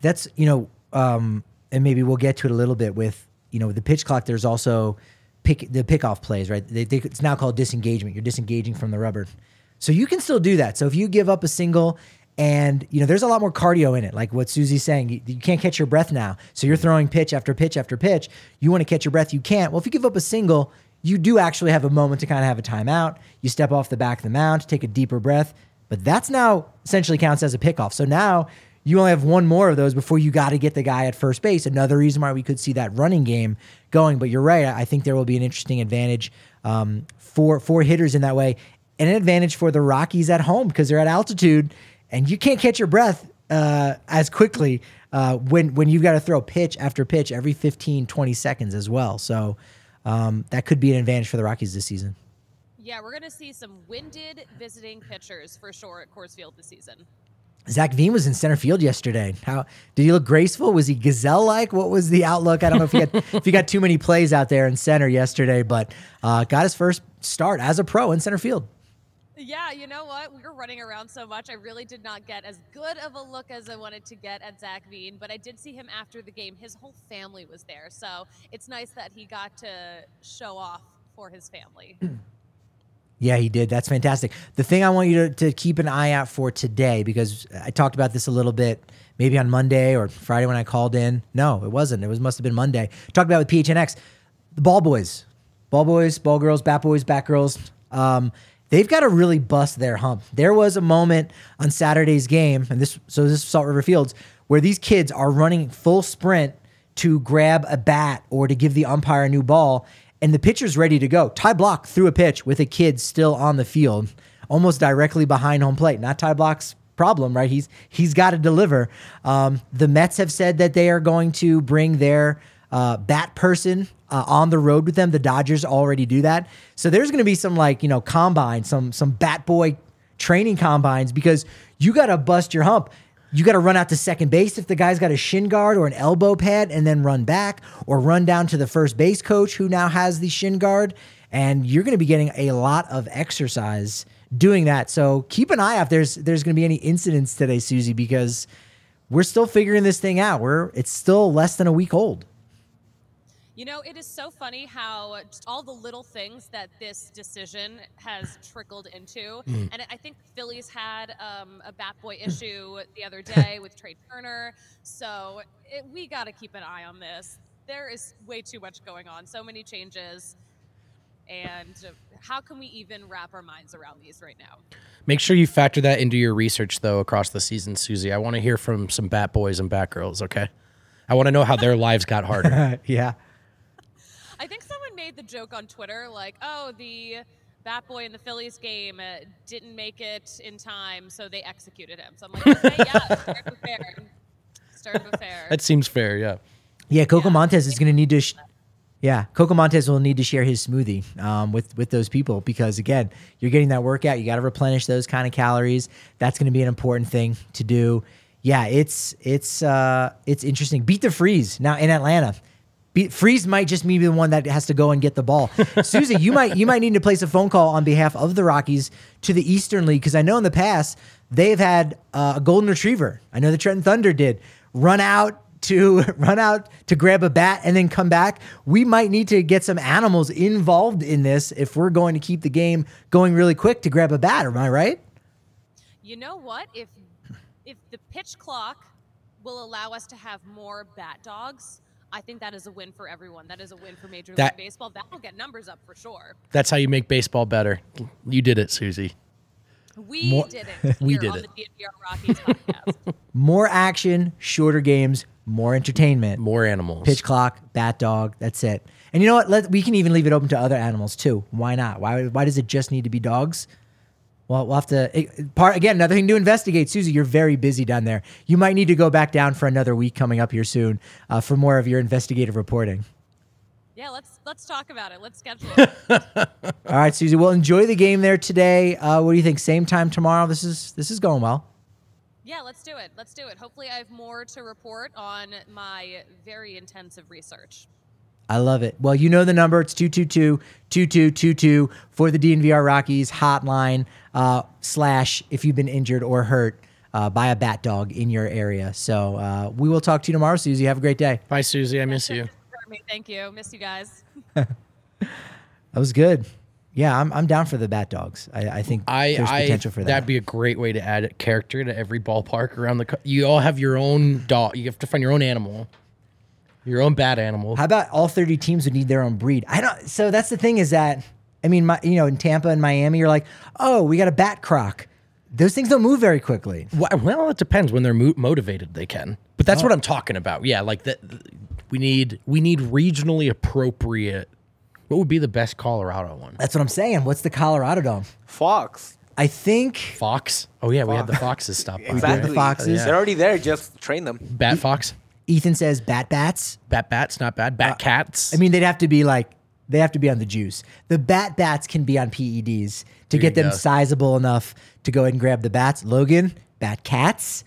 That's you know, um, and maybe we'll get to it a little bit with you know with the pitch clock. There's also pick the pickoff plays, right? They, they, it's now called disengagement. You're disengaging from the rubber. So you can still do that. So if you give up a single and you know there's a lot more cardio in it like what susie's saying you, you, can't catch your breath now so you're throwing pitch after pitch after pitch you want to catch your breath you can't well if you give up a single you do actually have a moment to kind of have a timeout you step off the back of the mound take a deeper breath but that's now essentially counts as a pickoff so now you only have one more of those before you got to get the guy at first base another reason why we could see that running game going but you're right i think there will be an interesting advantage um, for for hitters in that way and an advantage for the Rockies at home because they're at altitude and you can't catch your breath uh, as quickly uh, when when you've got to throw pitch after pitch every 15, 20 seconds as well. So um, that could be an advantage for the Rockies this season. Yeah, we're going to see some winded visiting pitchers for sure at Coors Field this season. Zach Veen was in center field yesterday. How did he look graceful? Was he gazelle like? What was the outlook? I don't know if he had *laughs* if he got too many plays out there in center yesterday, but uh, got his first start as a pro in center field. Yeah, you know what? We were running around so much. I really did not get as good of a look as I wanted to get at Zach Veen, but I did see him after the game. His whole family was there. So it's nice that he got to show off for his family. *clears throat* Yeah, he did. That's fantastic. The thing I want you to, to keep an eye out for today, because I talked about this a little bit maybe on Monday or Friday when I called in. No, it wasn't. It was must have been Monday. Talked about with PHNX, the ball boys, ball boys, ball girls, bat boys, bat girls. Um, they've got to really bust their hump. There was a moment on Saturday's game, and this so this is Salt River Fields, where these kids are running full sprint to grab a bat or to give the umpire a new ball, and the pitcher's ready to go. Ty Blach threw a pitch with a kid still on the field, almost directly behind home plate. Not Ty Blach's problem, right? He's he's got to deliver. Um, the Mets have said that they are going to bring their uh, bat person uh, on the road with them. The Dodgers already do that. So there's going to be some like, you know, combine, some some bat boy training combines because you got to bust your hump. You got to run out to second base if the guy's got a shin guard or an elbow pad and then run back or run down to the first base coach who now has the shin guard. And you're going to be getting a lot of exercise doing that. So keep an eye out. There's there's going to be any incidents today, Susie, because we're still figuring this thing out. We're it's still less than a week old. You know, it is so funny how just all the little things that this decision has trickled into. Mm. And I think the Phillies had um, a bat boy *laughs* issue the other day with Trea Turner. So it, we got to keep an eye on this. There is way too much going on, so many changes. And uh, how can we even wrap our minds around these right now? Make sure you factor that into your research though across the season, Susie. I want to hear from some bat boys and bat girls. Okay, I want to know how their lives got harder. *laughs* yeah. I think someone made the joke on Twitter, like, "Oh, the Bat Boy in the Phillies game uh, didn't make it in time, so they executed him." So I'm like, *laughs* "Okay, yeah, start with fair, start with fair." that seems fair. Yeah. Yeah, Coco Montes is going to need to. Sh- yeah, Coco Montes will need to share his smoothie um, with with those people because again, you're getting that workout. You got to replenish those kind of calories. That's going to be an important thing to do. Yeah, it's it's uh, it's interesting. Beat the freeze now in Atlanta. Beat, freeze might just be the one that has to go and get the ball. *laughs* Susie, you might you might need to place a phone call on behalf of the Rockies to the Eastern League because I know in the past they've had uh, a golden retriever. I know the Trenton Thunder did run out to *laughs* run out to grab a bat and then come back. We might need to get some animals involved in this if we're going to keep the game going really quick to grab a bat. Am I right? You know what? If if the pitch clock will allow us to have more bat dogs, I think that is a win for everyone. That is a win for Major League That- Baseball. That will get numbers up for sure. That's how you make baseball better. You did it, Susie. We More- did it. *laughs* We did on it. the DNVR Rockies podcast. *laughs* More action, shorter games, more entertainment. More animals. Pitch clock, bat dog. That's it. And you know what? Let, we can even leave it open to other animals too. Why not? Why? Why does it just need to be dogs? Well, we'll have to. It, part again. Another thing to investigate. Susie, you're very busy down there. You might need to go back down for another week coming up here soon uh, for more of your investigative reporting. yeah, let's let's talk about it. Let's schedule it. *laughs* All right, Susie. Well, enjoy the game there today. Uh, what do you think? Same time tomorrow. This is this is going well. yeah, let's do it. Let's do it. Hopefully, I have more to report on my very intensive research. I love it. Well, you know the number. It's 222-2222 for the DNVR Rockies hotline uh, slash if you've been injured or hurt uh, by a bat dog in your area. So uh, we will talk to you tomorrow, Susie. Have a great day. Bye, Susie. I miss you. Thank you. Miss you guys. *laughs* That was good. Yeah, I'm, I'm down for the bat dogs. I, I think I, there's I potential for that. that'd be a great way to add character to every ballpark around the. Co- you all have your own dog. You have to find your own animal, your own bad animal. How about all 30 teams would need their own breed? I don't. So that's the thing is that I mean, my, you know, in Tampa and Miami, you're like, oh, we got a bat croc. Those things don't move very quickly. Well, it depends. When they're mo- motivated, they can. But Oh. that's what oh. I'm talking about. Yeah, like that. We need we need regionally appropriate. What would be the best Colorado one? That's what I'm saying. What's the Colorado dog? Fox. I think Fox. Oh yeah, we had the foxes stop by. *laughs* Exactly. the foxes. They're already there. Just train them. Bat fox, Ethan says bat bats. bat bats, not bad. Bat cats. Uh, I mean, they'd have to be like they have to be on the juice. The bat bats can be on PEDs to get you them go. sizable enough to go ahead and grab the bats. Logan, bat cats.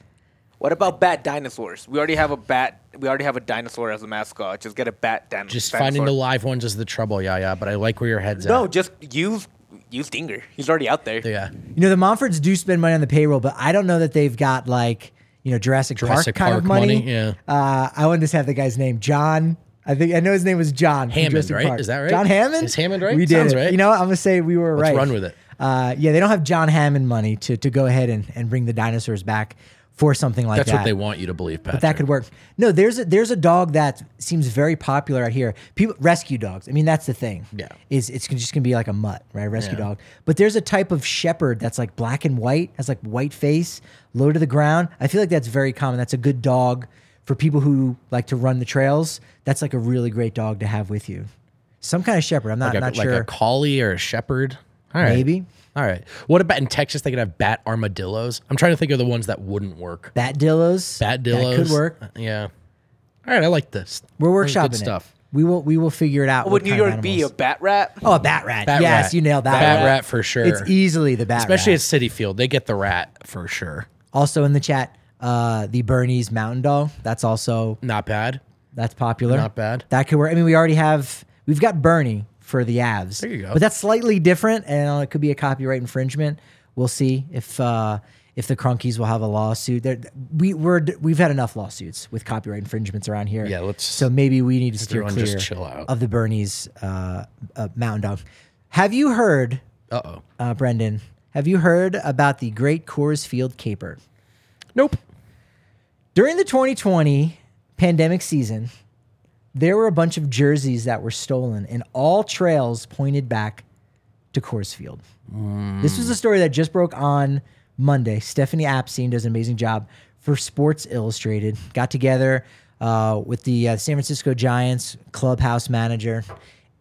What about bat dinosaurs? We already have a bat. We already have a dinosaur as a mascot. Just get a bat dan- just dinosaur. finding the live ones is the trouble. Yeah, yeah. But I like where your head's at. No, at. just use use Dinger. He's already out there. Yeah. You know, the Monforts do spend money on the payroll, but I don't know that they've got like you know Jurassic, Jurassic Park kind Park of money. money, yeah. Uh, I wanted to have the guy's name, John. I think I know his name was John. Hammond, right? Park. Is that right? John Hammond. Is Hammond right? We did. Sounds it. right. You know, what? I'm gonna say we were right. Let's right. run with it. Uh, yeah, they don't have John Hammond money to to go ahead and, and bring the dinosaurs back for something like That's that. That's what they want you to believe, Patrick. But that could work. No, there's a there's a dog that seems very popular out here. People rescue dogs. I mean, that's the thing. Yeah. Is it's just gonna be like a mutt, right? Rescue Yeah. dog. But there's a type of shepherd that's like black and white, has like white face, low to the ground. I feel like that's very common. That's a good dog for people who like to run the trails. That's like a really great dog to have with you. Some kind of shepherd. I'm not like a, not like sure. a collie or a shepherd. All right. Maybe. All right. What about in Texas? They could have bat armadillos. I'm trying to think of the ones that wouldn't work. Bat dillos. Bat That dillos could work. Uh, Yeah. All right. I like this. We're This is workshopping good it. stuff. We will we will figure it out. What what would New kind of York be? A animals. bat rat? Oh, a bat rat. Bat yes, rat. you nailed that. Bat one. rat for sure. It's easily the bat Especially rat. at Citi Field, they get the rat for sure. Also in the chat, uh, the Bernese Mountain Dog. That's also Not bad. that's popular. Not bad. That could work. I mean, we already have we've got Bernie for the Avs. There you go. But that's slightly different, and uh, it could be a copyright infringement. We'll see if uh, if the Kroenkes will have a lawsuit. There, we we're we've had enough lawsuits with copyright infringements around here. Yeah, let's- So maybe we need to steer clear just chill out. of the Bernese uh, uh, Mountain Dog. Have you heard, Uh oh. uh, Brendan? Have you heard about the Great Coors Field Caper? Nope. During the 2020 pandemic season, there were a bunch of jerseys that were stolen, and all trails pointed back to Coors Field. This was a story that just broke on Monday. Stephanie Apstein does an amazing job for Sports Illustrated. Got together uh, with the uh, San Francisco Giants clubhouse manager,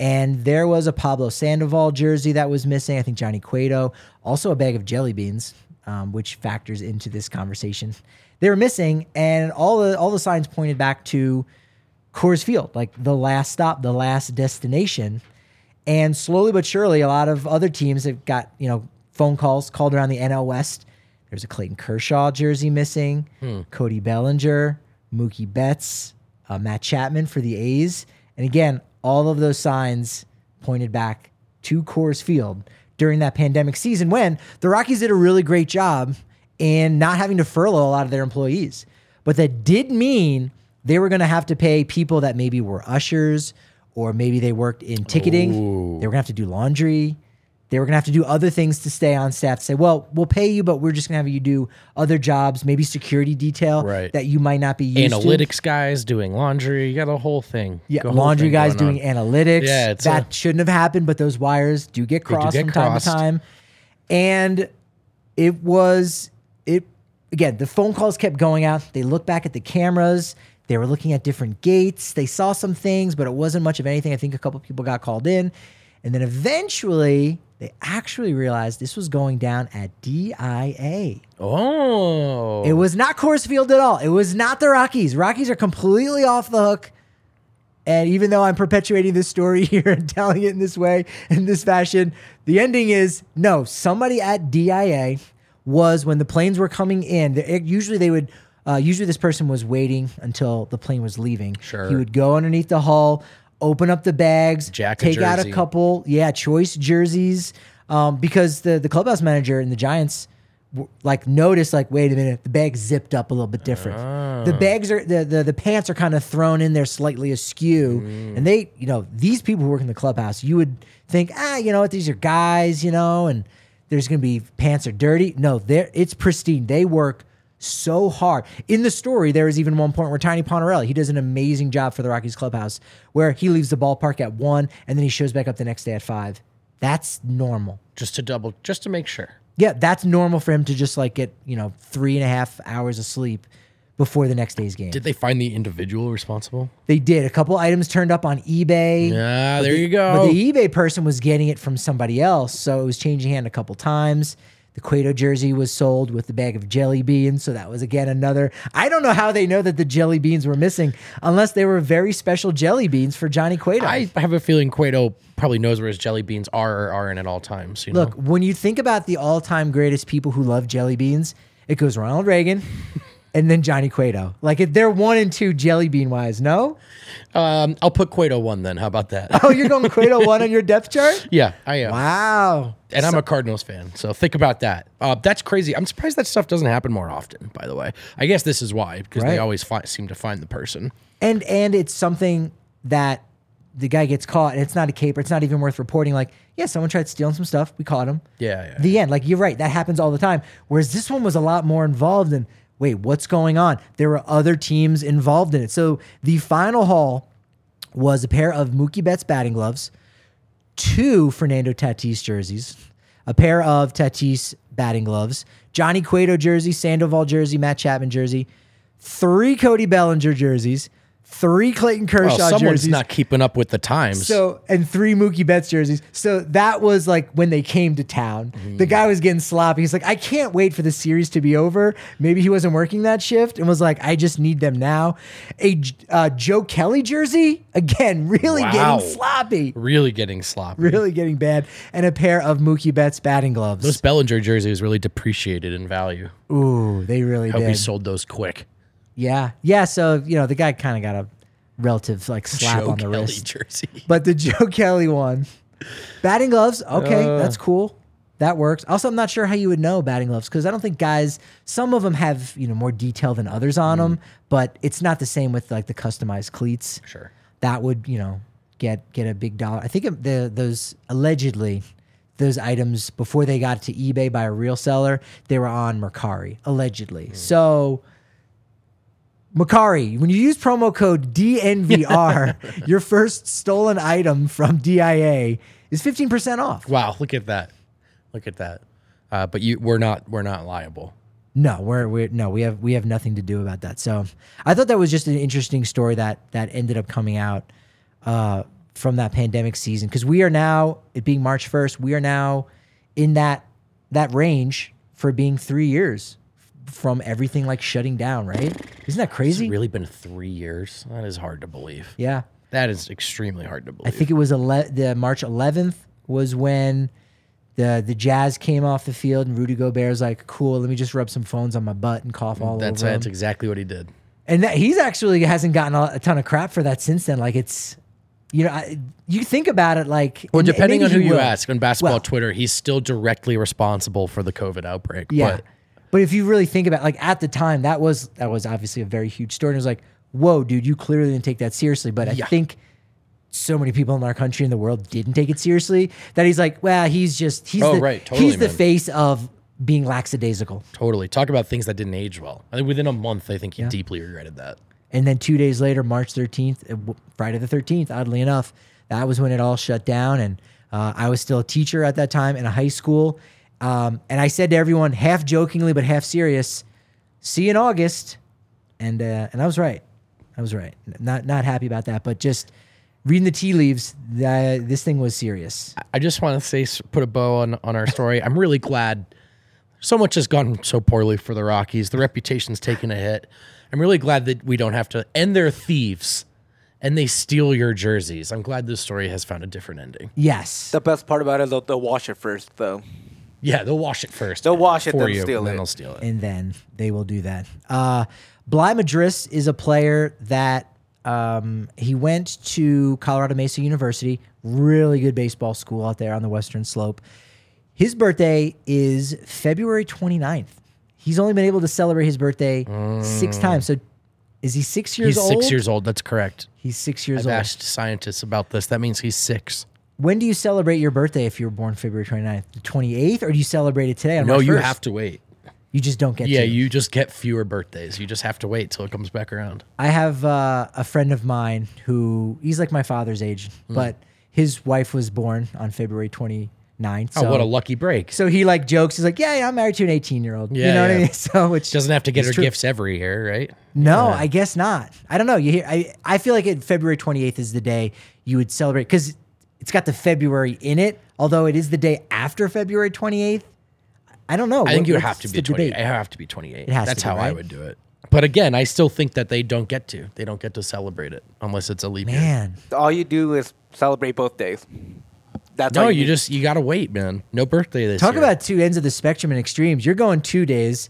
and there was a Pablo Sandoval jersey that was missing. I think Johnny Cueto, also a bag of jelly beans, um, which factors into this conversation. They were missing, and all the all the signs pointed back to Coors Field, like the last stop, the last destination. And slowly but surely, a lot of other teams have got, you know, phone calls called around the NL West. There's a Clayton Kershaw jersey missing, Cody Bellinger, Mookie Betts, uh, Matt Chapman for the A's. And again, all of those signs pointed back to Coors Field during that pandemic season when the Rockies did a really great job in not having to furlough a lot of their employees. But that did mean they were going to have to pay people that maybe were ushers or maybe they worked in ticketing. They were going to have to do laundry. They were going to have to do other things to stay on staff. To say, well, we'll pay you, but we're just going to have you do other jobs, maybe security detail Right. that you might not be used to. Analytics guys doing laundry. You got a whole thing. Yeah, whole laundry thing guys doing on. analytics. Yeah, it's that a- shouldn't have happened, but those wires do get do crossed get from time to time. And it was it again, the phone calls kept going out. They looked back at the cameras. They were looking at different gates. They saw some things, but it wasn't much of anything. I think a couple people got called in. And then eventually they actually realized this was going down at DIA. Oh. It was not Coors Field at all. It was not the Rockies. Rockies are completely off the hook. And even though I'm perpetuating this story *laughs* here and telling it in this way, in this fashion, the ending is no, somebody at DIA was when the planes were coming in. Usually they would, uh, usually this person was waiting until the plane was leaving. Sure. He would go underneath the hull, open up the bags, Jack a take out a jersey. couple, yeah, choice jerseys. Um, because the, the clubhouse manager and the Giants w- like noticed like wait a minute the bag zipped up a little bit different the bags are the, the the pants are kind of thrown in there slightly askew and they you know these people who work in the clubhouse you would think ah you know what these are guys you know and there's gonna be pants are dirty no they're it's pristine they work so hard in the story there is even one point where tiny Pontarelli he does an amazing job for the rockies clubhouse where he leaves the ballpark at one and then he shows back up the next day at five that's normal just to double, just to make sure. yeah, that's normal for him to just like get, you know, three and a half hours of sleep before the next day's game. Did they find the individual responsible? they did. A couple items turned up on eBay. Yeah, there the- you go. But the eBay person was getting it from somebody else, so it was changing hand a couple times. The Cueto jersey was sold with the bag of jelly beans, so that was again another. I don't know how they know that the jelly beans were missing, unless they were very special jelly beans for Johnny Cueto. I have a feeling Cueto probably knows where his jelly beans are or aren't at all times. You Look, know? when you think about the all-time greatest people who love jelly beans, it goes Ronald Reagan and then Johnny Cueto. Like if they're one and two jelly bean wise, no? Um, I'll put Cueto one then. How about that? Oh, you're going Cueto *laughs* one on your depth chart? yeah, I am. Wow. And I'm a Cardinals fan, so think about that. Uh, that's crazy. I'm surprised that stuff doesn't happen more often. By the way, I guess this is why because Right. they always fi- seem to find the person. And and it's something that the guy gets caught and it's not a caper. It's not even worth reporting like, yeah, someone tried stealing some stuff. We caught him. Yeah, yeah. The end. Like you're right. That happens all the time. Whereas this one was a lot more involved in wait, what's going on? There were other teams involved in it. So the final haul was a pair of Mookie Betts batting gloves, two Fernando Tatis jerseys, a pair of Tatis batting gloves, Johnny Cueto jersey, Sandoval jersey, Matt Chapman jersey, three Cody Bellinger jerseys, three Clayton Kershaw Well, someone's jerseys. not keeping up with the times. So and three Mookie Betts jerseys. So that was like when they came to town. The guy was getting sloppy. He's like, I can't wait for the series to be over. Maybe he wasn't working that shift and was like, I just need them now. A uh, Joe Kelly jersey again, really Wow. getting sloppy, really getting sloppy. really getting bad, and a pair of Mookie Betts batting gloves. Those Bellinger jerseys really depreciated in value. Ooh, they really Hope he sold those quick. Yeah, yeah. So you know, the guy kind of got a relative like slap Joe on the Kelly wrist. jersey. *laughs* But the Joe Kelly one, batting gloves. Okay, Uh. that's cool. That works. Also, I'm not sure how you would know batting gloves because I don't think guys. Some of them have you know more detail than others on them, but it's not the same with like the customized cleats. Sure. That would you know get get a big dollar. I think it- the those allegedly those items before they got to eBay by a real seller, they were on Mercari allegedly. So. Mercari, when you use promo code DNVR, *laughs* your first stolen item from DIA is 15% off. Wow, look at that. Look at that. Uh, but you we're not we're not liable. No, we're, we're no, we have we have nothing to do about that. So I thought that was just an interesting story that that ended up coming out uh, from that pandemic season because we are now it being March first, we are now in that that range for being three years from everything like shutting down. Right? Isn't that crazy? It's really been three years. That is hard to believe. yeah. That is extremely hard to believe. I think it was ele- the March 11th was when the the Jazz came off the field and Rudy Gobert's like, "Cool, let me just rub some phones on my butt and cough all that's over." that's him." exactly what he did. And that, he's actually hasn't gotten a, a ton of crap for that since then. Like it's, you know, I, you think about it like, Well, and- and depending on who you will. ask on basketball Well, Twitter, he's still directly responsible for the COVID outbreak. Yeah. But But if you really think about like at the time, that was that was obviously a very huge story. And it was like, whoa, dude, you clearly didn't take that seriously. But I Yeah. think so many people in our country and the world didn't take it seriously that he's like, well, he's just he's Oh, the right. Totally, he's the face of being lackadaisical. totally. Talk about things that didn't age well. I think within a month, I think he deeply regretted that. And then two days later, March 13th, uh, Friday the 13th, oddly enough, that was when it all shut down. And uh, I was still a teacher at that time in a high school. Um, and I said to everyone, half jokingly but half serious, see you in August. And, uh, and I was right. I was right. Not, not happy about that, but just reading the tea leaves, uh, this thing was serious. I just want to say, put a bow on, on our story. I'm really glad so much has gone so poorly for the Rockies. The reputation's taken a hit. I'm really glad that we don't have to, and they're thieves and they steal your jerseys. I'm glad this story has found a different ending. Yes. The best part about it is they'll, they'll wash it first, though. Yeah, they'll wash it first. They'll wash it, for then you, steal and then it. they'll steal it. and then they will do that. Uh, Bligh Madris is a player that um, he went to Colorado Mesa University, really good baseball school out there on the Western Slope. His birthday is February 29th. He's only been able to celebrate his birthday six times. So is he six years old? He's old? six years old. That's correct. He's six years I've old. asked scientists about this. That means he's six. When do you celebrate your birthday if you were born February 29th? The 28th? Or do you celebrate it today on No, March you 1st? have to wait. You just don't get Yeah, to. you just get fewer birthdays. You just have to wait till it comes back around. I have uh, a friend of mine who he's like my father's age, Hmm. but his wife was born on February 29th. Oh, what a lucky break. so he like jokes. He's like, yeah, yeah, I'm married to an 18 year old. you Yeah, know what I yeah. mean? *laughs* So which Doesn't have to get her true. gifts every year, right? No, I guess not. I don't know. You hear? I I feel like it, February 28th is the day you would celebrate because it's got the February in it. Although it is the day after February 28th. I don't know. I think What- you have to be 28. I have to be 28. It has to That's be, how I would do it. But again, I still think that they don't get to. They don't get to celebrate it unless it's a leap year. Man, All you do is celebrate both days. That's No, all you just you gotta wait, man. No birthday this year. talk year. about two ends of the spectrum and extremes. You're going two days.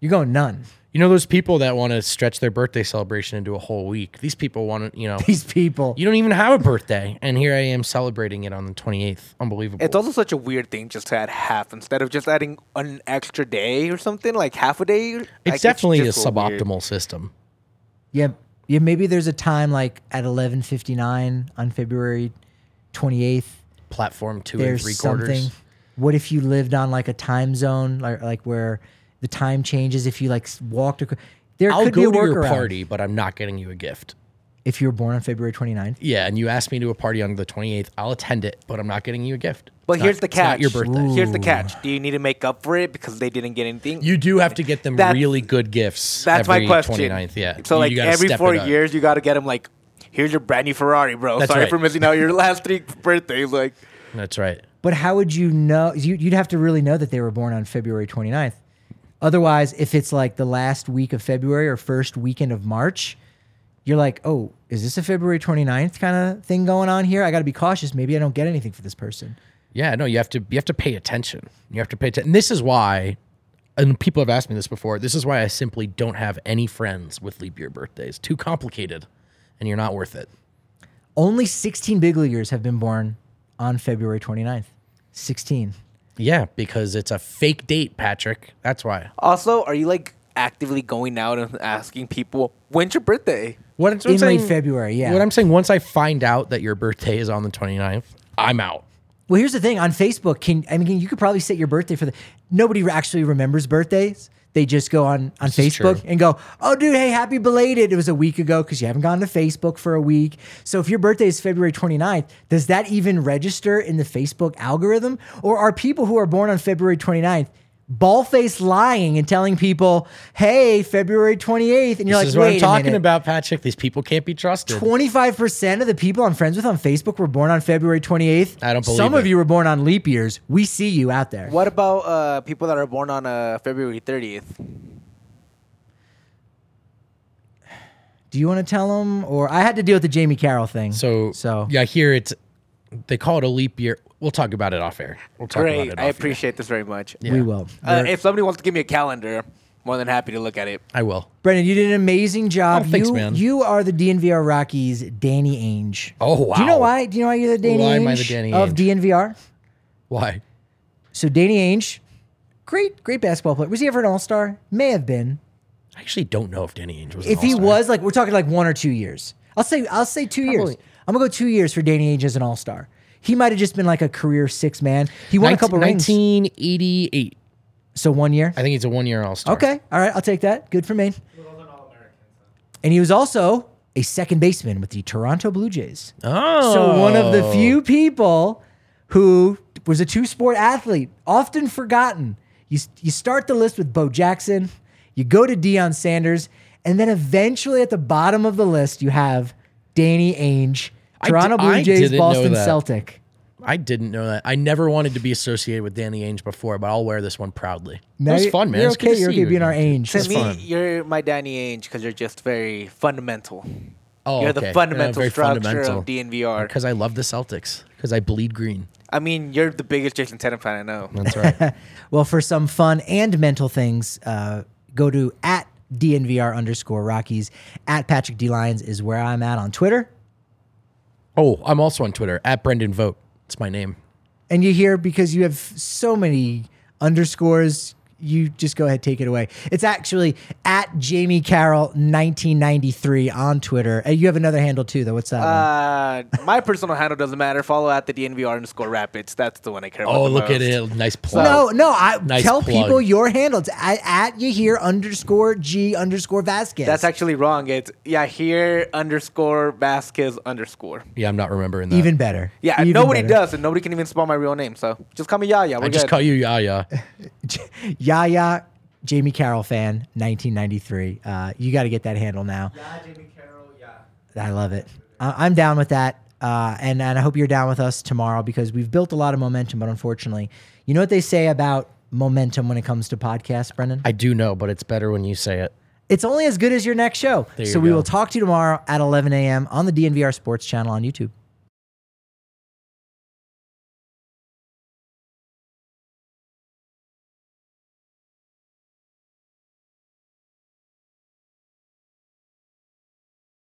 You're going none. You know those people that want to stretch their birthday celebration into a whole week. These people want to, you know, These people. you don't even have a birthday, and here I am celebrating it on the 28th. Unbelievable. It's also such a weird thing just to add half instead of just adding an extra day or something like half a day. like, it's definitely a just weird. suboptimal system. Yeah, yeah. Maybe there's a time like at 11:59 on February 28th. Platform two and There's three something. What if you lived on like a time zone, like like where the time changes? If you like s- walked, ac- there I'll could go be a to your workaround. party, but I'm not getting you a gift. if you were born on February 29th. Yeah, and you ask me to a party on the 28th, I'll attend it, but I'm not getting you a gift. But It's here's not- the it's not catch. your birthday. Here's the catch. Do you need to make up for it because they didn't get anything? You do have to get them That's- really good gifts. That's every my question. 29th, yeah. So You like gotta every step four it up. years, you got to get them like, here's your brand new Ferrari, bro. That's Sorry right. for missing out your last three birthdays. Like, That's right. But how would you know? you- You'd have to really know that they were born on February 29th. Otherwise, if it's like the last week of February or first weekend of March, you're like, oh, is this a February 29th kind of thing going on here? I got to be cautious. Maybe I don't get anything for this person. Yeah, no, you have to you have to pay attention. You have to pay attention. And this is why and people have asked me this before. This is why I simply don't have any friends with leap year birthdays. Too complicated and you're not worth it. Only 16 big leaguers have been born on February 29th. 16. Yeah, because it's a fake date, Patrick. That's why. also, are you like actively going out and asking people when's your birthday? What, what In I'm late saying- February, yeah. What I'm saying, once I find out that your birthday is on the 29th, I'm out. Well, here's the thing on Facebook. Can I mean you could probably set your birthday for the nobody actually remembers birthdays. They just go on on This Facebook and go, "Oh, dude, hey, happy belated." It was a week ago because you haven't gone to Facebook for a week. So if your birthday is February 29th, does that even register in the Facebook algorithm, or are people who are born on February 29th ball-faced lying and telling people, "Hey, February 28th," and you're this like, is what I'm a talking minute. about, Patrick. These people can't be trusted. 25% of the people I'm friends with on Facebook were born on February 28th. I don't believe Some of you were born on leap years. We see you out there. What about uh, people that are born on uh, February 30th? Do you want to tell them? Or I had to deal with the Jamie Carroll thing. So, so yeah, here it's they call it a leap year. We'll talk about it off air. We'll talk Great. about it. I off appreciate this very much. Yeah. we will. Uh, if somebody wants to give me a calendar, more than happy to look at it. I will. Brendan, you did an amazing job. Oh, thanks, you, man. You are the DNVR Rockies Danny Ainge. Oh wow. Do you know why? Do you know why you're the Danny Why Ainge am I the Danny of Ainge? DNVR? Why? So Danny Ainge, great, great basketball player. Was he ever an All Star? May have been. I actually don't know if Danny Ainge was. If he all-star. was, like, we're talking like one or two years. I'll say, I'll say two years. I'm gonna go two years for Danny Ainge as an All Star. He might have just been like a career six man. He won a couple rings. 1988. So one year. I think he's a one year all star. Okay. All right. I'll take that. Good for me. And he was also a second baseman with the Toronto Blue Jays. Oh. So one of the few oh. people who was a two sport athlete, often forgotten. You, you start the list with Bo Jackson, you go to Deion Sanders, and then eventually at the bottom of the list, you have Danny Ainge, Toronto di- Blue Jays, Boston that. Celtic. I didn't know that. I never wanted to be associated with Danny Ainge before, but I'll wear this one proudly. Now it was fun, man. You're okay. You're okay you being our. Ainge. To me, fun. you're my Danny Ainge because you're just very fundamental. Oh, you're okay. the fundamental very structure fundamental. of DNVR. Because I love the Celtics. Because I bleed green. I mean, you're the biggest Jayson Tatum fan I know. That's right. *laughs* Well, for some fun and mental things, uh, go to at DNVR underscore Rockies. At Patrick D Lyons is where I'm at on Twitter. Oh, I'm also on Twitter at Brendan Vogt. It's my name. And you hear because you have so many underscores, you just go ahead take it away. It's actually at Jamie Carroll 1993 on Twitter. And you have another handle too, though. What's that? one? Uh, my personal handle doesn't matter. Follow at the DNVR underscore Rapids. That's the one I care about. Oh, the look at it. Nice plug. No, no. I Nice tell plug. people your handle. It's at, at Yahir underscore G underscore Vasquez. That's actually wrong. It's yeah here underscore Vasquez underscore. Yeah, I'm not remembering that. even better. Yeah, Even nobody better. does, and nobody can even spell my real name. So just call me Yaya. We're I just good. call you Yaya. *laughs* *laughs* Yaya, Jamie Carroll fan, 1993. Uh, you got to get that handle now. Yeah, Jamie Carroll. Yeah, I love it. I- I'm down with that, uh, and and I hope you're down with us tomorrow because we've built a lot of momentum. But unfortunately, you know what they say about momentum when it comes to podcasts, Brendan? I do know, but it's better when you say it. it's only as good as your next show. There So you we go. will talk to you tomorrow at 11 a.m. on the DNVR Sports channel on YouTube.